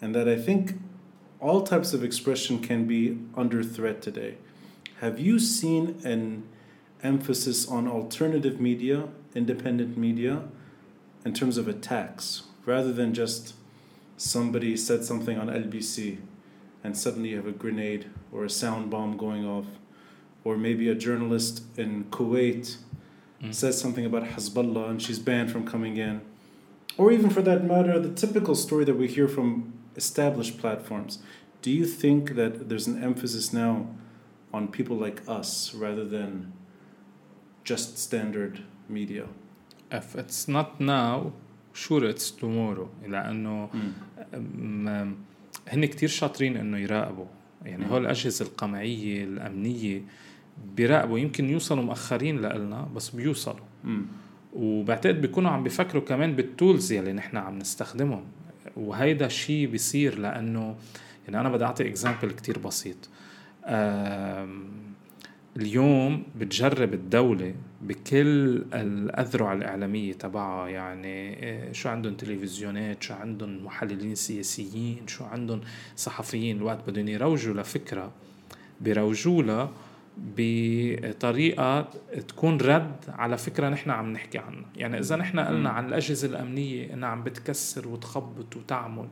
and that I think all types of expression can be under threat today. Have you seen an emphasis on alternative media, independent media, in terms of attacks, rather than just somebody said something on LBC and suddenly you have a grenade or a sound bomb going off, or maybe a journalist in Kuwait Mm. says something about Hezbollah and she's banned from coming in. Or even for that matter, the typical story that we hear from established platforms. Do you think that there's an emphasis now on people like us rather than just standard media? if it's not now sure it's tomorrow لانه م- هن كتير شاطرين إنه يراقبوا. يعني. هول الأجهزة القمعية الأمنية بيراقبوا. يمكن يوصلوا مؤخرين لنا بس بيوصلوا. Mm. وبعتقد بيكونوا عم بيفكروا كمان بالتولز يلي نحن عم نستخدمهم. وهيدا شيء بيصير لأنه يعني أنا بدي أعطي اكزامبل كتير بسيط. اليوم بتجرب الدولة بكل الأذرع الإعلامية تبعها يعني إيه، شو عندهم تلفزيونات شو عندهم محللين سياسيين شو عندهم صحفيين الوقت بدهم يروجوا لفكرة بيروجوا لها بطريقة تكون رد على فكرة نحن عم نحكي عنها. يعني إذا نحن قلنا عن الأجهزة الأمنية إنها عم بتكسر وتخبط وتعمل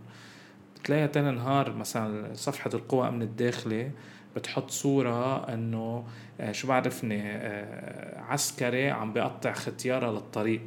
تلاقيها تاني نهار مثلا صفحة القوى أمن الداخلي بتحط صورة آه، شو بعرفني آه، عسكري عم بيقطع ختيارة للطريق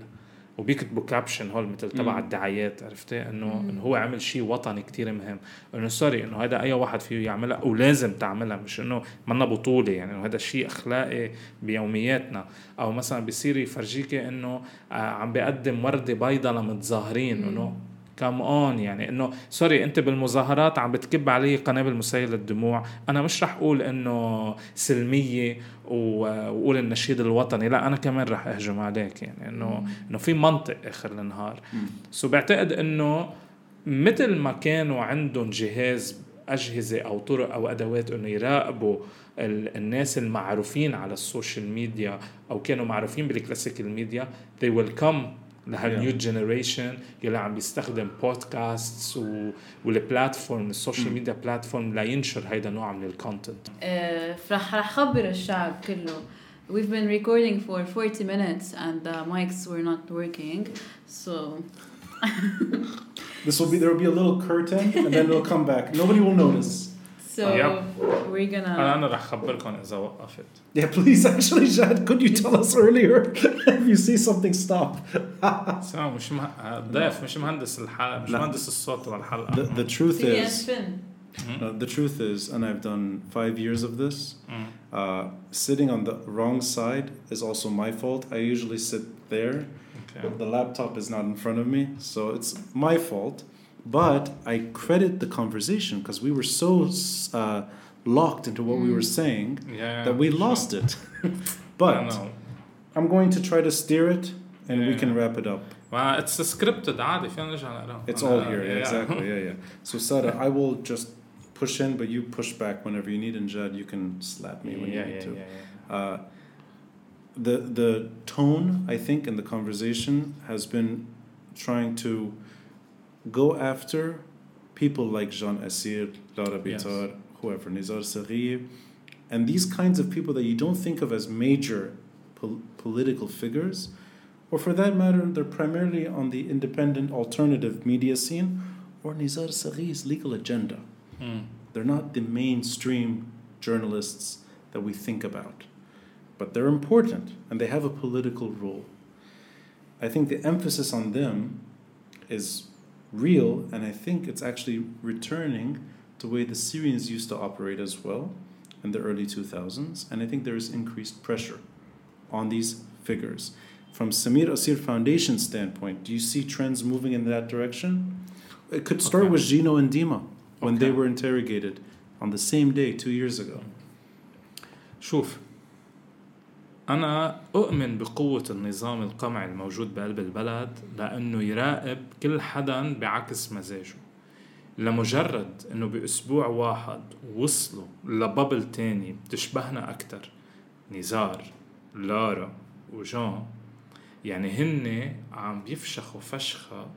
وبيكتبوا caption هول مثل تبع. الدعايات عرفتي إنه. إنه هو عمل شيء وطني كتير مهم إنه sorry إنه هذا أي واحد فيه يعملها ولازم تعملها مش إنه منا بطولة يعني إنه هذا شيء أخلاقي بيومياتنا أو مثلا بيصير يفرجيكي إنه آه، عم بيقدم وردة بيضة لمتظاهرين. إنه come on يعني إنه sorry أنت بالمظاهرات عم بتكب علي قنابل مسيله للدموع. أنا مش رح أقول إنه سلمية و- وأقول النشيد الوطني لا أنا كمان رح أهجم عليك يعني إنه إنه في منطق آخر النهار so بعتقد إنه مثل ما كانوا عندهم جهاز أجهزة أو طرق أو أدوات إنه يراقبوا ال- الناس المعروفين على ال social media أو كانوا معروفين بال classical media they will come لهال new generation يلي عم بيستخدم بودكاست و... وال platform ال social media platform لينشر هيدا النوع من ال content آه، رح رح خبر الشعب كله We've been recording for 40 minutes and the mics were not working so This will be there will be a little curtain and then it'll come back. Nobody will notice. so Yep. we're انا gonna انا رح خبركم اذا وقفت Yeah, please (laughs) actually, Jad, could you tell us earlier (laughs) if you see something stop? (laughs) سامع مش مه... ضيف مش مهندس الحلقه مش لا. مهندس الصوت تبع الحلقه The, the truth see is, spin uh, the truth is, and I've done five years of this. مم. Uh, sitting on the wrong side is also my fault. I usually sit there. اوكي The laptop is not in front of me, so it's my fault. But I credit the conversation because we were so uh, locked into what we were saying Yeah, that we sure. lost it. (laughs) I (laughs) but know. I'm going to try to steer it, and we Yeah. can wrap it up. ما اتس سكريبتد عادي فينا نرجع نقراه It's أنا- all here, yeah, yeah. exactly, yeah, yeah. So Sada, I will just push in, but you push back whenever you need, and Jad, you can slap me when yeah, you need yeah, to. yeah, yeah. Uh, the the tone I think in the conversation has been trying to go after people like Jean Assir, Laura Yes. Bitar, whoever, Nizar Saghir, and these kinds of people that you don't think of as major pol- political figures, or for that matter, they're primarily on the independent alternative media scene, or Nizar Saghir's legal agenda. Mm. They're not the mainstream journalists that we think about, but they're important and they have a political role. I think the emphasis on them is real, and I think it's actually returning to the way the Syrians used to operate as well in the early 2000s, and I think there is increased pressure on these figures. From Samir Asir Foundation standpoint, do you see trends moving in that direction? It could start Okay. with Gino and Dima when they Okay. were interrogated on the same day two years ago. شوف أنا أؤمن بقوة النظام القمعي الموجود بقلب البلد لأنه يراقب كل حدا بعكس مزاجه. لمجرد أنه بأسبوع واحد وصلوا لبابل تاني بتشبهنا أكتر نزار لارا وجان يعني هن عم بيفشخوا فشخة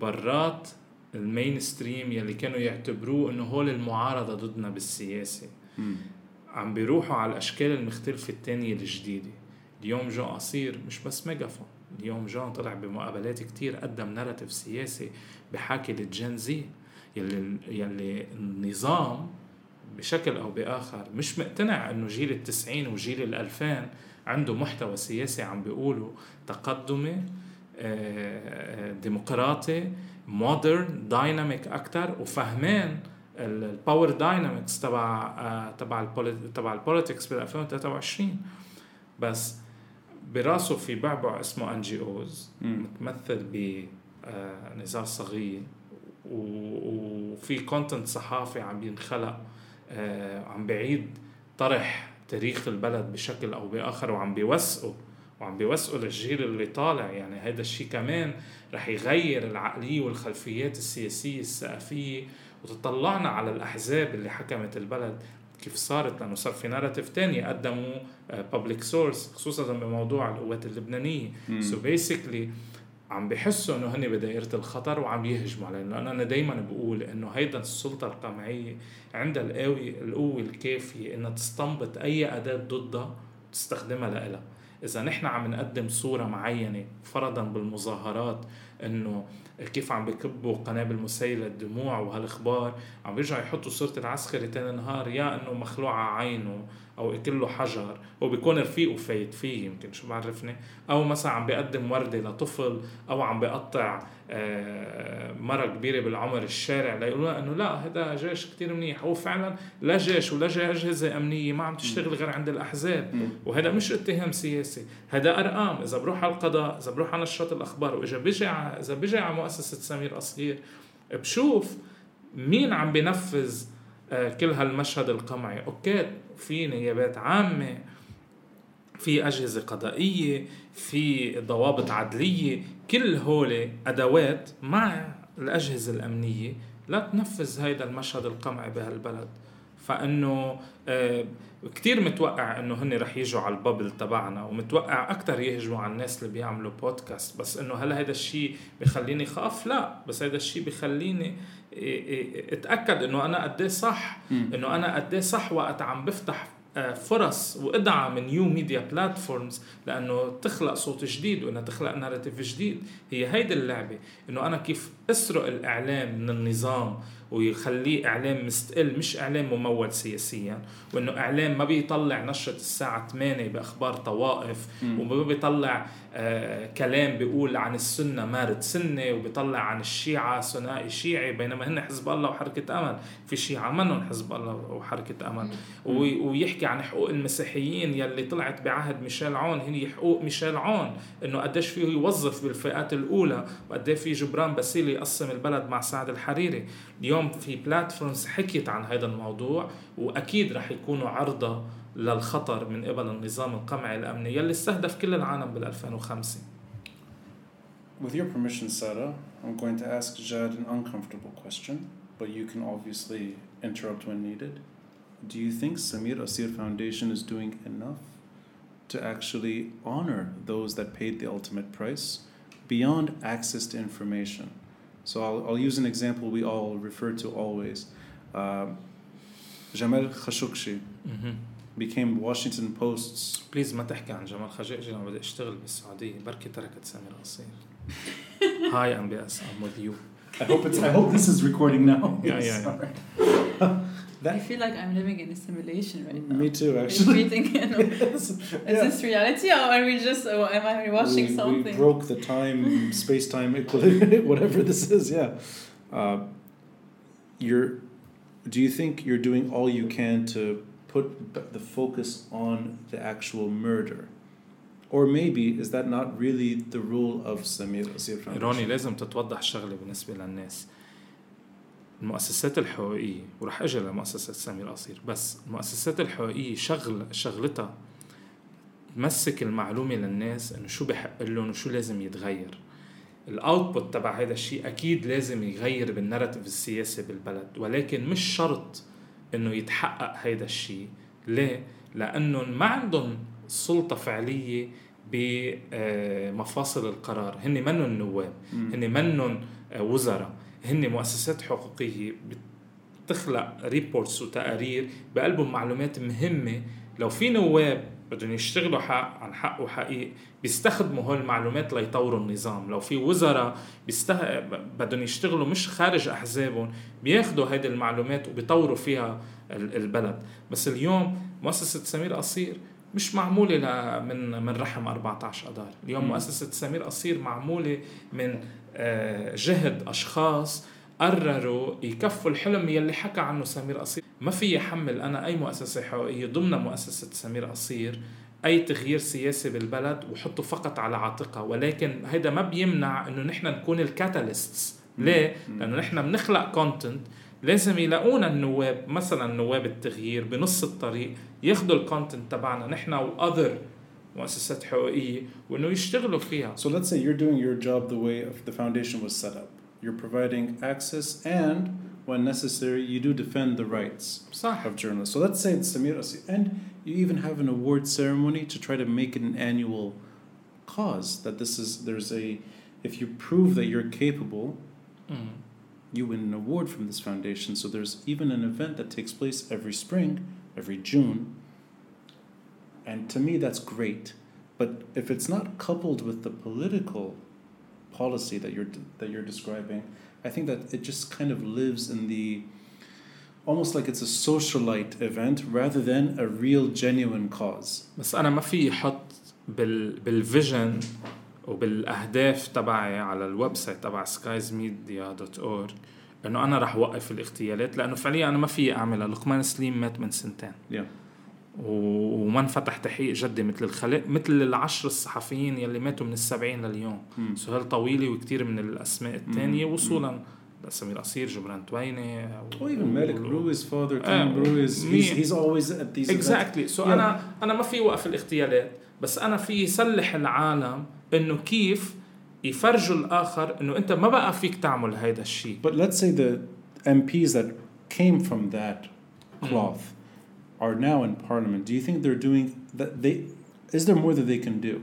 برات المين ستريم يلي كانوا يعتبروه إنه هول المعارضة ضدنا بالسياسة. عم بيروحوا على الأشكال المختلفة التانية الجديدة. اليوم جون قصير مش بس ميجافون. اليوم جون طلع بمقابلات كتير قدم narrative سياسي بحاكي لل Gen Z يلي يلي النظام بشكل أو بآخر مش مقتنع إنه جيل التسعين وجيل الألفين عنده محتوى سياسي عم بيقولوا تقدمي آه، آه، ديمقراطي modern dynamic أكثر وفهمان ال power dynamics تبع آه، تبع تبع ال politics بال 2023 بس براسه في بعبع اسمه NGOs متمثل بنزار صاغية وفي content صحافي عم ينخلق عم بعيد طرح تاريخ البلد بشكل أو بآخر وعم بيوثقوا وعم بيوثقوا للجيل اللي طالع. يعني هذا الشيء كمان رح يغير العقلية والخلفيات السياسية الثقافيه وتطلعنا على الأحزاب اللي حكمت البلد كيف صارت لأنه صار في narrative تاني قدموا public source خصوصا بموضوع القوات اللبنانية. so so basically عم بحسوا إنه هن بدائرة الخطر وعم يهجموا علينا. لأنه أنا دائما بقول إنه هيدا السلطة القمعية عندها القوه القوه الكافية إنها تستنبط أي أداة ضدها تستخدمها لها إذا نحن عم نقدم صورة معينة فرضا بالمظاهرات إنه كيف عم بكبوا قنابل مسيلة الدموع وهالأخبار. عم بيرجعوا يحطوا صورة العسكري تاني نهار يا إنه مخلوعة عينه. أو اكل له حجر وبيكون رفيقه فايت فيه يمكن شو بعرفني أو مثلا عم بيقدم وردة لطفل أو عم بيقطع آه، مرة كبيرة بالعمر الشارع ليقولوا إنه لا هذا جيش كتير منيح. هو فعلا لا جيش ولا أجهزة أمنية ما عم تشتغل غير عند الأحزاب. وهذا مش اتهام سياسي هذا أرقام. إذا بروح على القضاء إذا بروح على نشرات الأخبار وإذا بيجي إذا بيجي على مؤسسة سمير قصير بشوف مين عم بينفذ كل هالمشهد القمعي. أوكي في نيابات عامة في أجهزة قضائية في ضوابط عدلية. كل هول أدوات مع الأجهزة الأمنية لا تنفذ هيدا المشهد القمعي بهالبلد. فإنه آه كثير متوقع إنه هن رح يجوا على ال bubble تبعنا ومتوقع أكثر يهجموا على الناس اللي بيعملوا بودكاست بس إنه هل هذا الشيء بخليني خاف؟ لا بس هذا الشيء بخليني اتأكد إنه أنا قد إيه صح إنه أنا قد إيه صح وقت عم بفتح آه، فرص وأدعم new media platforms لأنه تخلق صوت جديد وإنها تخلق narrative جديد. هي هيدي اللعبة إنه أنا كيف اسرق الإعلام من النظام ويخليه إعلام مستقل مش إعلام ممول سياسيا. وإنه إعلام ما بيطلع نشرة الساعة 8 بأخبار طوائف وما بيطلع آه كلام بيقول عن السنة مارد سنة وبيطلع عن الشيعة ثنائي شيعي بينما هن حزب الله وحركة امل في شيعة منهم حزب الله وحركة امل ويحكي عن حقوق المسيحيين يلي طلعت بعهد ميشيل عون. هي حقوق ميشيل عون إنه قديش فيه يوظف بالفئات الأولى وقد في جبران باسيلي يقسم البلد مع سعد الحريري اليوم في بلاتفورمز حكيت عن هذا الموضوع واكيد رح يكونوا عرضه للخطر من قبل النظام القمعي الامني يلي استهدف كل العالم بال 2005 With your permission, Sarah, I'm going to ask Jad an uncomfortable question, but you can obviously interrupt when needed. Do you think Samir Asir Foundation is doing enough to actually honor those that paid the ultimate price beyond access to information? So I'll, I'll use an example we all refer to always. Uh, Jamal Khashoggi mm-hmm. became Washington Post's. بليز ما تحكي عن جمال خاشقجي لما بدي اشتغل بالسعودية بركي تركت سمير قصير. (laughs) Hi MBS, I'm with you. I hope it's. I hope this is recording now. Yeah, yeah. yeah. (laughs) (laughs) That, I feel like I'm living in a simulation right now. Me too, actually. We're thinking, is yeah. this reality or are we just, or am I watching we, something? We broke the time, (laughs) space time equilibrium, whatever (laughs) this is, yeah. Uh, you're, do you think you're doing all you can to put the focus on the actual murder? Or maybe is that not really the rule of Samir Asir Foundation? روني لازم تتوضح شغلة بالنسبة للناس. المؤسسات الحقوقية ورح أجي لمؤسسة سمير قصير بس المؤسسات الحقوقية شغل شغلتها تمسك المعلومة للناس إنه شو بحق لهم وشو لازم يتغير. ال output تبع هذا الشيء أكيد لازم يغير بال narrative السياسي بالبلد ولكن مش شرط إنه يتحقق هذا الشيء. ليه؟ لانهم ما عندهم سلطة فعلية بمفاصل القرار. هن منهم نواب هن منهم وزراء. هن مؤسسات حقوقية بتخلق ريبورتس وتقارير بقلبهم معلومات مهمة. لو في نواب بدهم يشتغلوا حق عن حق وحقيق بيستخدموا هول المعلومات ليطوروا النظام. لو في وزراء بيسته... بدهم يشتغلوا مش خارج أحزابهم بياخذوا هيدي المعلومات وبيطوروا فيها البلد. بس اليوم مؤسسة سمير قصير مش معمولة من من رحم 14 أدار اليوم. مؤسسة سمير قصير معمولة من جهد أشخاص قرروا يكفوا الحلم يلي حكى عنه سمير قصير. ما في يحمل أنا أي مؤسسة حقوقية ضمن مؤسسة سمير قصير أي تغيير سياسي بالبلد وحطه فقط على عاتقها ولكن هيدا ما بيمنع إنه نحن نكون ال catalysts ليه؟ لأنه نحن بنخلق content لازم يلاقونا النواب مثلا نواب التغيير بنص الطريق ياخذوا ال content تبعنا نحن whether مؤسسات حقوقيه وانه يشتغلوا فيها. So let's say you're doing your job the way the foundation was set up. You're providing access and when necessary you do defend the rights صح. of journalists. So let's say it's Samir Asi and you even have an award ceremony to try to make it an annual cause that this is there's a if you prove that you're capable mm you win an award from this foundation. So there's even an event that takes place every spring, every June. And to me, that's great. But if it's not coupled with the political policy that you're that you're describing, I think that it just kind of lives in the almost like it's a socialite event rather than a real genuine cause. بس أنا ما في حط بال بالفيجن وبالاهداف تبعي على الويب سايت تبع skiesmedia.org انه انا رح اوقف الاغتيالات لانه فعليا انا ما في اعملها لقمان سليم مات من سنتين yeah. وما انفتح تحقيق جدي مثل الخلق مثل العشر الصحفيين يلي ماتوا من السبعين لليوم. سهيل طويلي وكثير من الأسماء الثانية. وصولا سمير قصير جبران تويني و even مالك رويز father Tom Ruiz he's, he's always at these exactly so yeah. أنا أنا ما في وقف الاغتيالات بس أنا في يسلح العالم إنه كيف يفرجوا الآخر إنه أنت ما بقى فيك تعمل هذا الشيء But let's say the MPs that came from that cloth mm. Are now in parliament. Do you think they're doing that they is there more that they can do?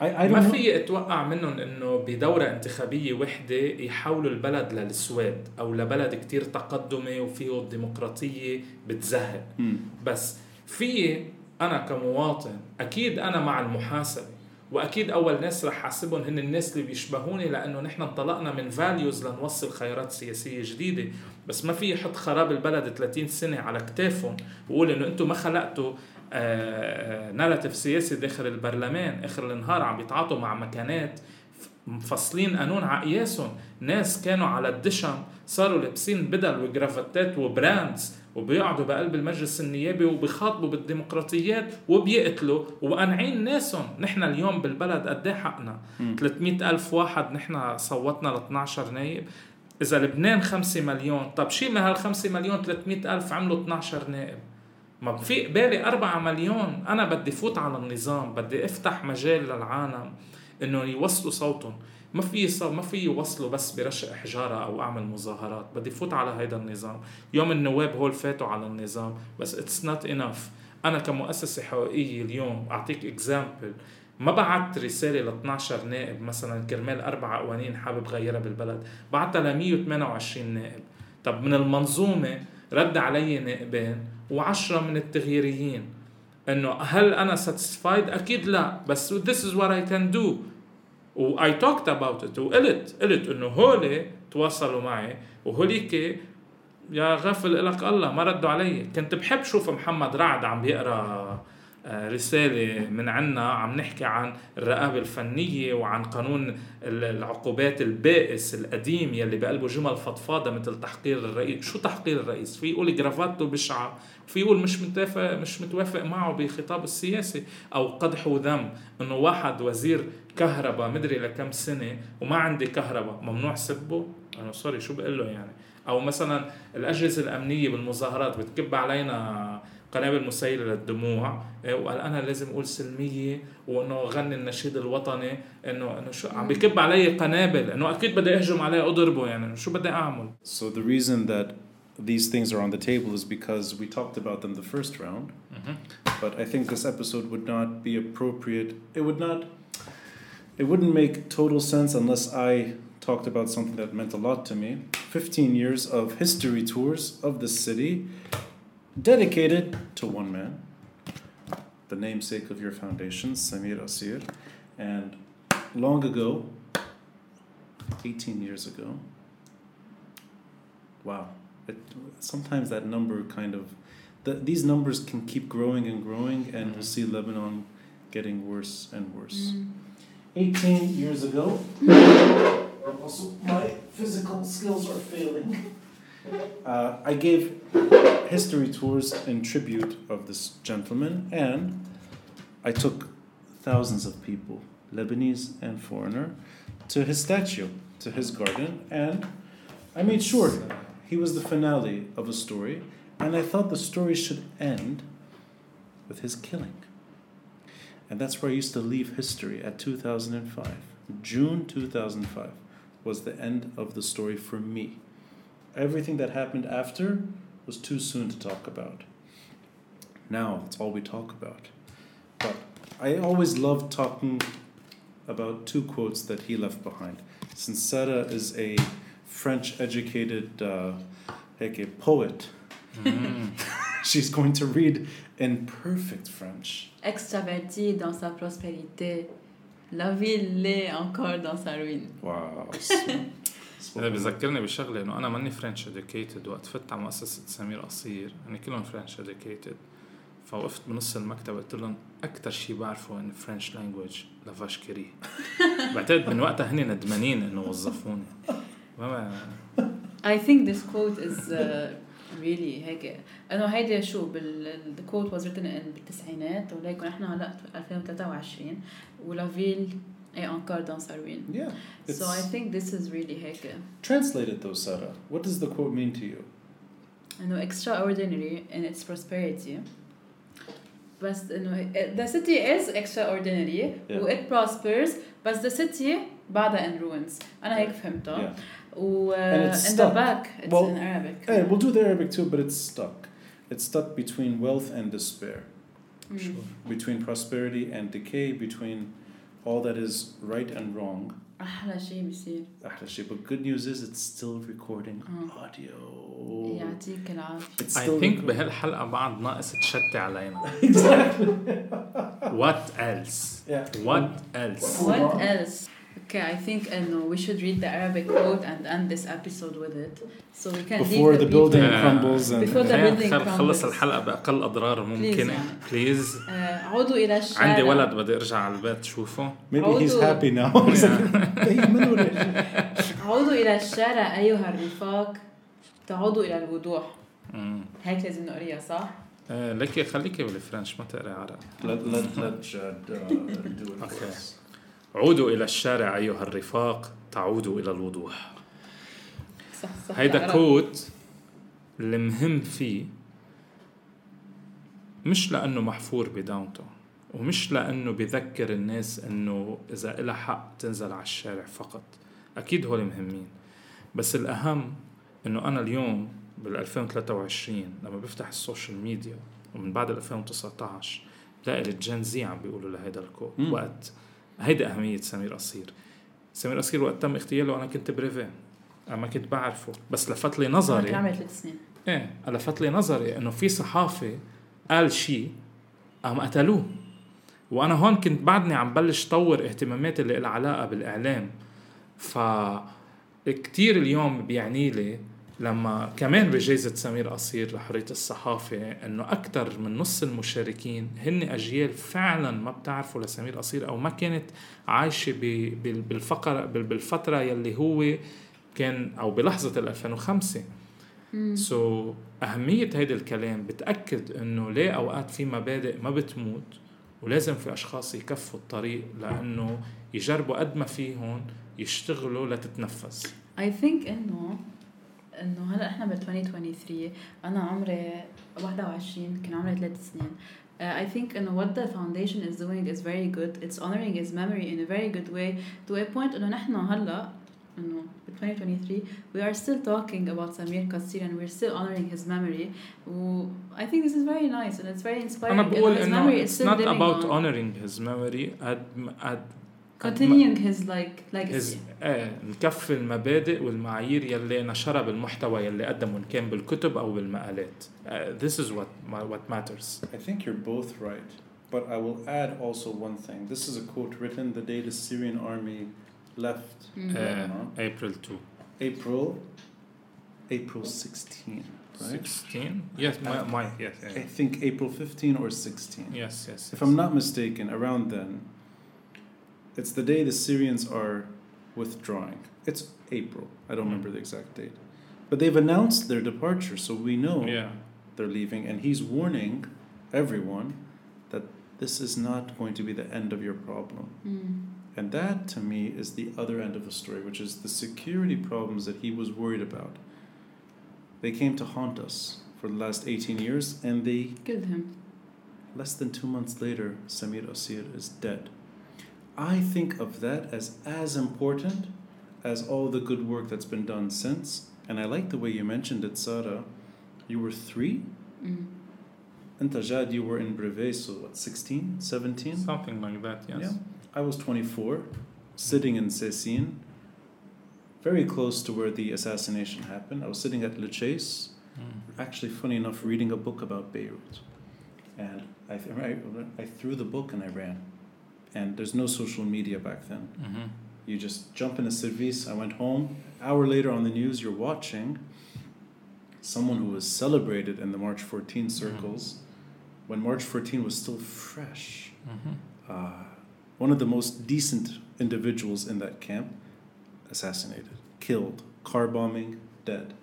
I, I ما في أتوقع منهم إنه بدورة انتخابية وحدة يحولوا البلد للسواد أو لبلد كتير تقدمي وفيه الديمقراطية بتزهق. بس في أنا كمواطن أكيد أنا مع المحاسبة وأكيد أول ناس رح حاسبهم هن الناس اللي بيشبهوني لأنه نحن انطلقنا من values لنوصل خيارات سياسية جديدة. بس ما في يحط خراب البلد 30 سنة على كتافهم ويقول إنه أنتم ما خلقتوا narrative سياسي داخل البرلمان. آخر النهار عم بيتعاطوا مع ماكينات مفصلين قانون على قياسهم ناس كانوا على الدشم صاروا لابسين بدل وجرافتات و brands. وبيقعدوا بقلب المجلس النيابي وبيخاطبوا بالديمقراطيات وبيقتلوا. وقانعين ناسهم. نحن اليوم بالبلد قد إيه حقنا؟ 300 ألف واحد. نحن صوتنا ل 12 نايب إذا لبنان 5 مليون طب شيء من هال 5 مليون 300 ألف عملوا 12 نائب. ما في قبالي 4 مليون. أنا بدي فوت على النظام. بدي أفتح مجال للعالم إنه يوصلوا صوتهم. ما في صار ما في يوصلوا بس برشق حجاره أو أعمل مظاهرات. بدي فوت على هيدا النظام. يوم النواب هول فاتوا على النظام بس it's not enough أنا كمؤسسة حقوقية اليوم أعطيك example ما بعت رسالة ل 12 نائب مثلا كرمال أربع قوانين حابب غيرها بالبلد. بعتها ل 128 نائب. طب من المنظومة رد علي نائبين وعشرة من التغييريين إنه هل أنا satisfied أكيد لا. بس this is what I can do. و I talked about it وقلت قلت إنه هول تواصلوا معي وهوليك يا غفل لك الله ما ردوا علي. كنت بحب شوف محمد رعد عم بيقرأ آه، رسالة من عنا عم نحكي عن الرقابة الفنية وعن قانون العقوبات البائس القديم يلي بقلبه جمل فضفاضة مثل تحقير الرئيس. شو تحقير الرئيس؟ في يقول جرافاته بشعة في يقول مش متوافق مش متوافق معه بخطاب السياسي أو قدح وذم إنه واحد وزير كهرباء مدري لكم سنة وما عندي كهرباء ممنوع سبه أنا سوري شو بقول له يعني أو مثلا الأجهزة الأمنية بالمظاهرات بتكب علينا قنابل مسيلة للدموع إيه، وقال أنا لازم أقول سلمية وإنه غني النشيد الوطني إنه إنه شو عم بكب علي قنابل إنه أكيد بدي أهجم عليه أضربه يعني شو بدي أعمل So the reason that these things are on the table is because we talked about them the first round. Mm-hmm. But I think this episode would not be appropriate. It would not. It wouldn't make total sense unless I talked about something that meant a lot to me. 15 years of history tours of the city dedicated to one man. the namesake of your foundation, Samir Asir. And long ago, 18 years ago, wow, it, sometimes that number kind of, the, these numbers can keep growing and growing, and we'll see Lebanon getting worse and worse. Mm. 18 years ago, also my physical skills are failing. Uh, I gave history tours in tribute of this gentleman, and I took thousands of people, Lebanese and foreigner, to his statue, to his garden, and I made sure he was the finale of a story, and I thought the story should end with his killing. And that's where I used to leave history at 2005. June 2005 was the end of the story for me. Everything that happened after was too soon to talk about. Now it's all we talk about. But I always loved talking about two quotes that he left behind. Since Sarah is a French educated uh, like a poet, (laughs) she's going to read in perfect French. Extraverti dans sa prospérité. La ville l'est encore dans sa ruine. Wow. (laughs) هذا بذكرني بشغلة إنه أنا ماني French educated وقت فت على مؤسسة سمير قصير يعني كلهم French educated فوقفت بنص المكتب قلت لهم أكثر شيء بعرفه إن French language La vache qui rit بعتقد من وقتها هن ندمانين إنه وظفوني ما I think this quote is uh, really هيك انه هيدي شو بال the quote was written in بالتسعينات ولكن إحنا هلا 2023 ولافيل encore dans sa ruine. Yeah. So I think this is really هيك translate it though, Sarah. What does the quote mean to you? انه extraordinary in its prosperity بس انه the city is extraordinary Yeah. و it prospers بس the city بعدها in ruins أنا هيك فهمتها Yeah. و And uh, it's in stuck. the back it's Well, in Arabic Hey, we'll do the Arabic too, but it's stuck. It's stuck between wealth and despair, Mm. between prosperity and decay, between all that is right and wrong. احلى شيء بيصير أحلى شيء. But good news is it's still recording Uh. audio. يعطيك العافيه It's I still think recording. بهالحلقه بعد ناقص تشتي علينا (laughs) exactly. what else Yeah. what else What else? Okay, I think انه we should read the Arabic quote and end this episode with it, so we can Before the the building people- Yeah. crumbles and Before the خلينا building crumbles. الحلقة باقل اضرار ممكنه يعني. بليز آه، عودوا إلى الشارع عندي ولد بدي ارجع على البيت شوفه maybe he's happy now. عودوا إلى الشارع ايها الرفاق تعودوا إلى الوضوح. هيك لازم نقريها صح؟ آه، لكي خليكي بالفرنش ما تقري عربي let let let Jad uh, do it Okay. عودوا إلى الشارع أيها الرفاق تعودوا إلى الوضوح صح صح هيدا. quote المهم فيه مش لأنه محفور بداونتون ومش لأنه بذكر الناس إنه إذا إلها حق تنزل على الشارع فقط أكيد هول مهمين بس الأهم إنه أنا اليوم بال 2023 لما بفتح ال social media ومن بعد ال 2019 بلاقي ال Gen Z عم بيقولوا لهيدا ال quote مم. وقت هيدا أهمية سمير قصير سمير قصير وقت تم اغتياله أنا كنت بريفين أنا ما كنت بعرفه بس لفت لي أنا نظري كان عمري ثلاث سنين. إيه لفت لي نظري إنه في صحافي قال شيء قام قتلوه. وأنا هون كنت بعدني عم بلش طور اهتماماتي اللي لها علاقة بالإعلام. ف كتير اليوم بيعني لي لما كمان بجائزة سمير قصير لحرية الصحافة إنه أكثر من نص المشاركين هن أجيال فعلا ما بتعرفوا لسمير قصير أو ما كانت عايشة ب- بال- بالفقر بال- بالفترة يلي هو كان أو بلحظة ال 2005 سو so, أهمية هيدا الكلام بتأكد إنه ليه أوقات في مبادئ ما بتموت ولازم في أشخاص يكفوا الطريق لأنه يجربوا قد ما فيهم يشتغلوا لتتنفذ I think إنه انه هلا احنا بال 2023 انا عمري 21 كان عمري ثلاث سنين Uh, I think انه what the foundation is doing is very good. It's honoring his memory in a very good way to a point انه نحن هلا انه ب 2023 we are still talking about Samir Kassir and we're still honoring his memory. و I think this is very nice and it's very inspiring. أنا بقول his إنه memory is it's still not living about on. honoring his memory قد قد continuing his like his legacy. ايه نكفي المبادئ والمعايير يلي نشرها بالمحتوى يلي قدمه إن كان بالكتب أو بالمقالات. Uh, this is what what matters. I think you're both right. But I will add also one thing. This is a quote written the day the Syrian army left Mhm. Uh, Lebanon. April 2. April April 16, right? 16? Yes, my, my yes, yeah, I think April 15 or 16. yes, yes. If I'm not mistaken, around then, it's the day the Syrians are withdrawing. It's April. I don't remember the exact date. But they've announced their departure, so we know yeah, they're leaving. And he's warning everyone that this is not going to be the end of your problem. Mm. And that, to me, is the other end of the story, which is the security problems that he was worried about. They came to haunt us for the last 18 years, and they Killed him. Less than two months later, Samir Asir is dead. I think of that as as important as all the good work that's been done since. And I like the way you mentioned it, Sarah. You were three? Mm. And Tajad, you were in Brevet, so what, 16, 17? something like that, yes. Yeah. I was 24, sitting in Cécine, very close to where the assassination happened. I was sitting at Le Chase, Mm. actually, funny enough, reading a book about Beirut. And I, th- I, I threw the book and I ran. And there's no social media back then. Mhm. You just jump in a service. I went home. Hour later on the news, you're watching someone who was celebrated in the March 14 circles when March 14 was still fresh. Mhm. Uh, one of the most decent individuals in that camp assassinated, killed, car bombing, dead.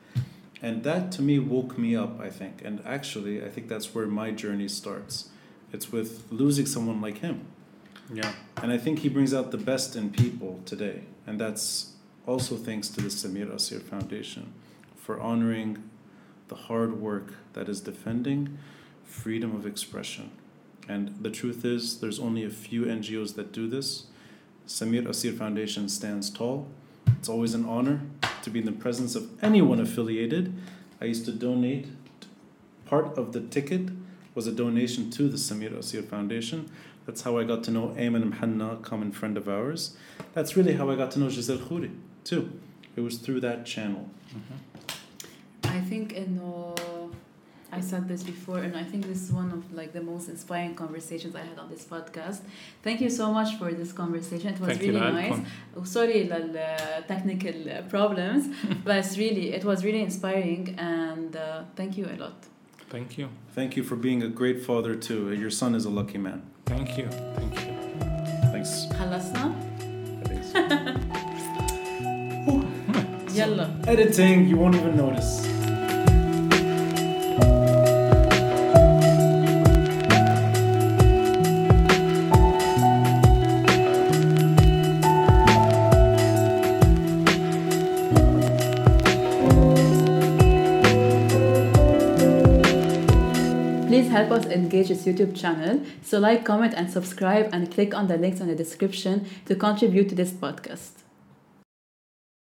And that to me woke me up, I think. And actually, I think that's where my journey starts. It's with losing someone like him. Yeah. And I think he brings out the best in people today. And that's also thanks to the Samir Asir Foundation for honoring the hard work that is defending freedom of expression. And the truth is, there's only a few NGOs that do this. Samir Asir Foundation stands tall. It's always an honor to be in the presence of anyone affiliated. I used to donate, part of the ticket was a donation to the Samir Asir Foundation. That's how I got to know Ayman Mhanna, common friend of ours. That's really how I got to know Giselle Khouri, too. It was through that channel. Mm-hmm. I think in uh, I said this before, and I think this is one of like the most inspiring conversations I had on this podcast. Thank you so much for this conversation. It was Thank really nice. Oh, sorry, the uh, technical uh, problems, (laughs) but really, it was really inspiring, and uh, thank you a lot. Thank you. Thank you for being a great father too. Your son is a lucky man. Thank you. Thank you. Thanks. خلصنا؟ I think so. (laughs) يلا Editing, you won't even notice. Please help us engage this YouTube channel. So like, comment, and subscribe, and click on the links in the description to contribute to this podcast.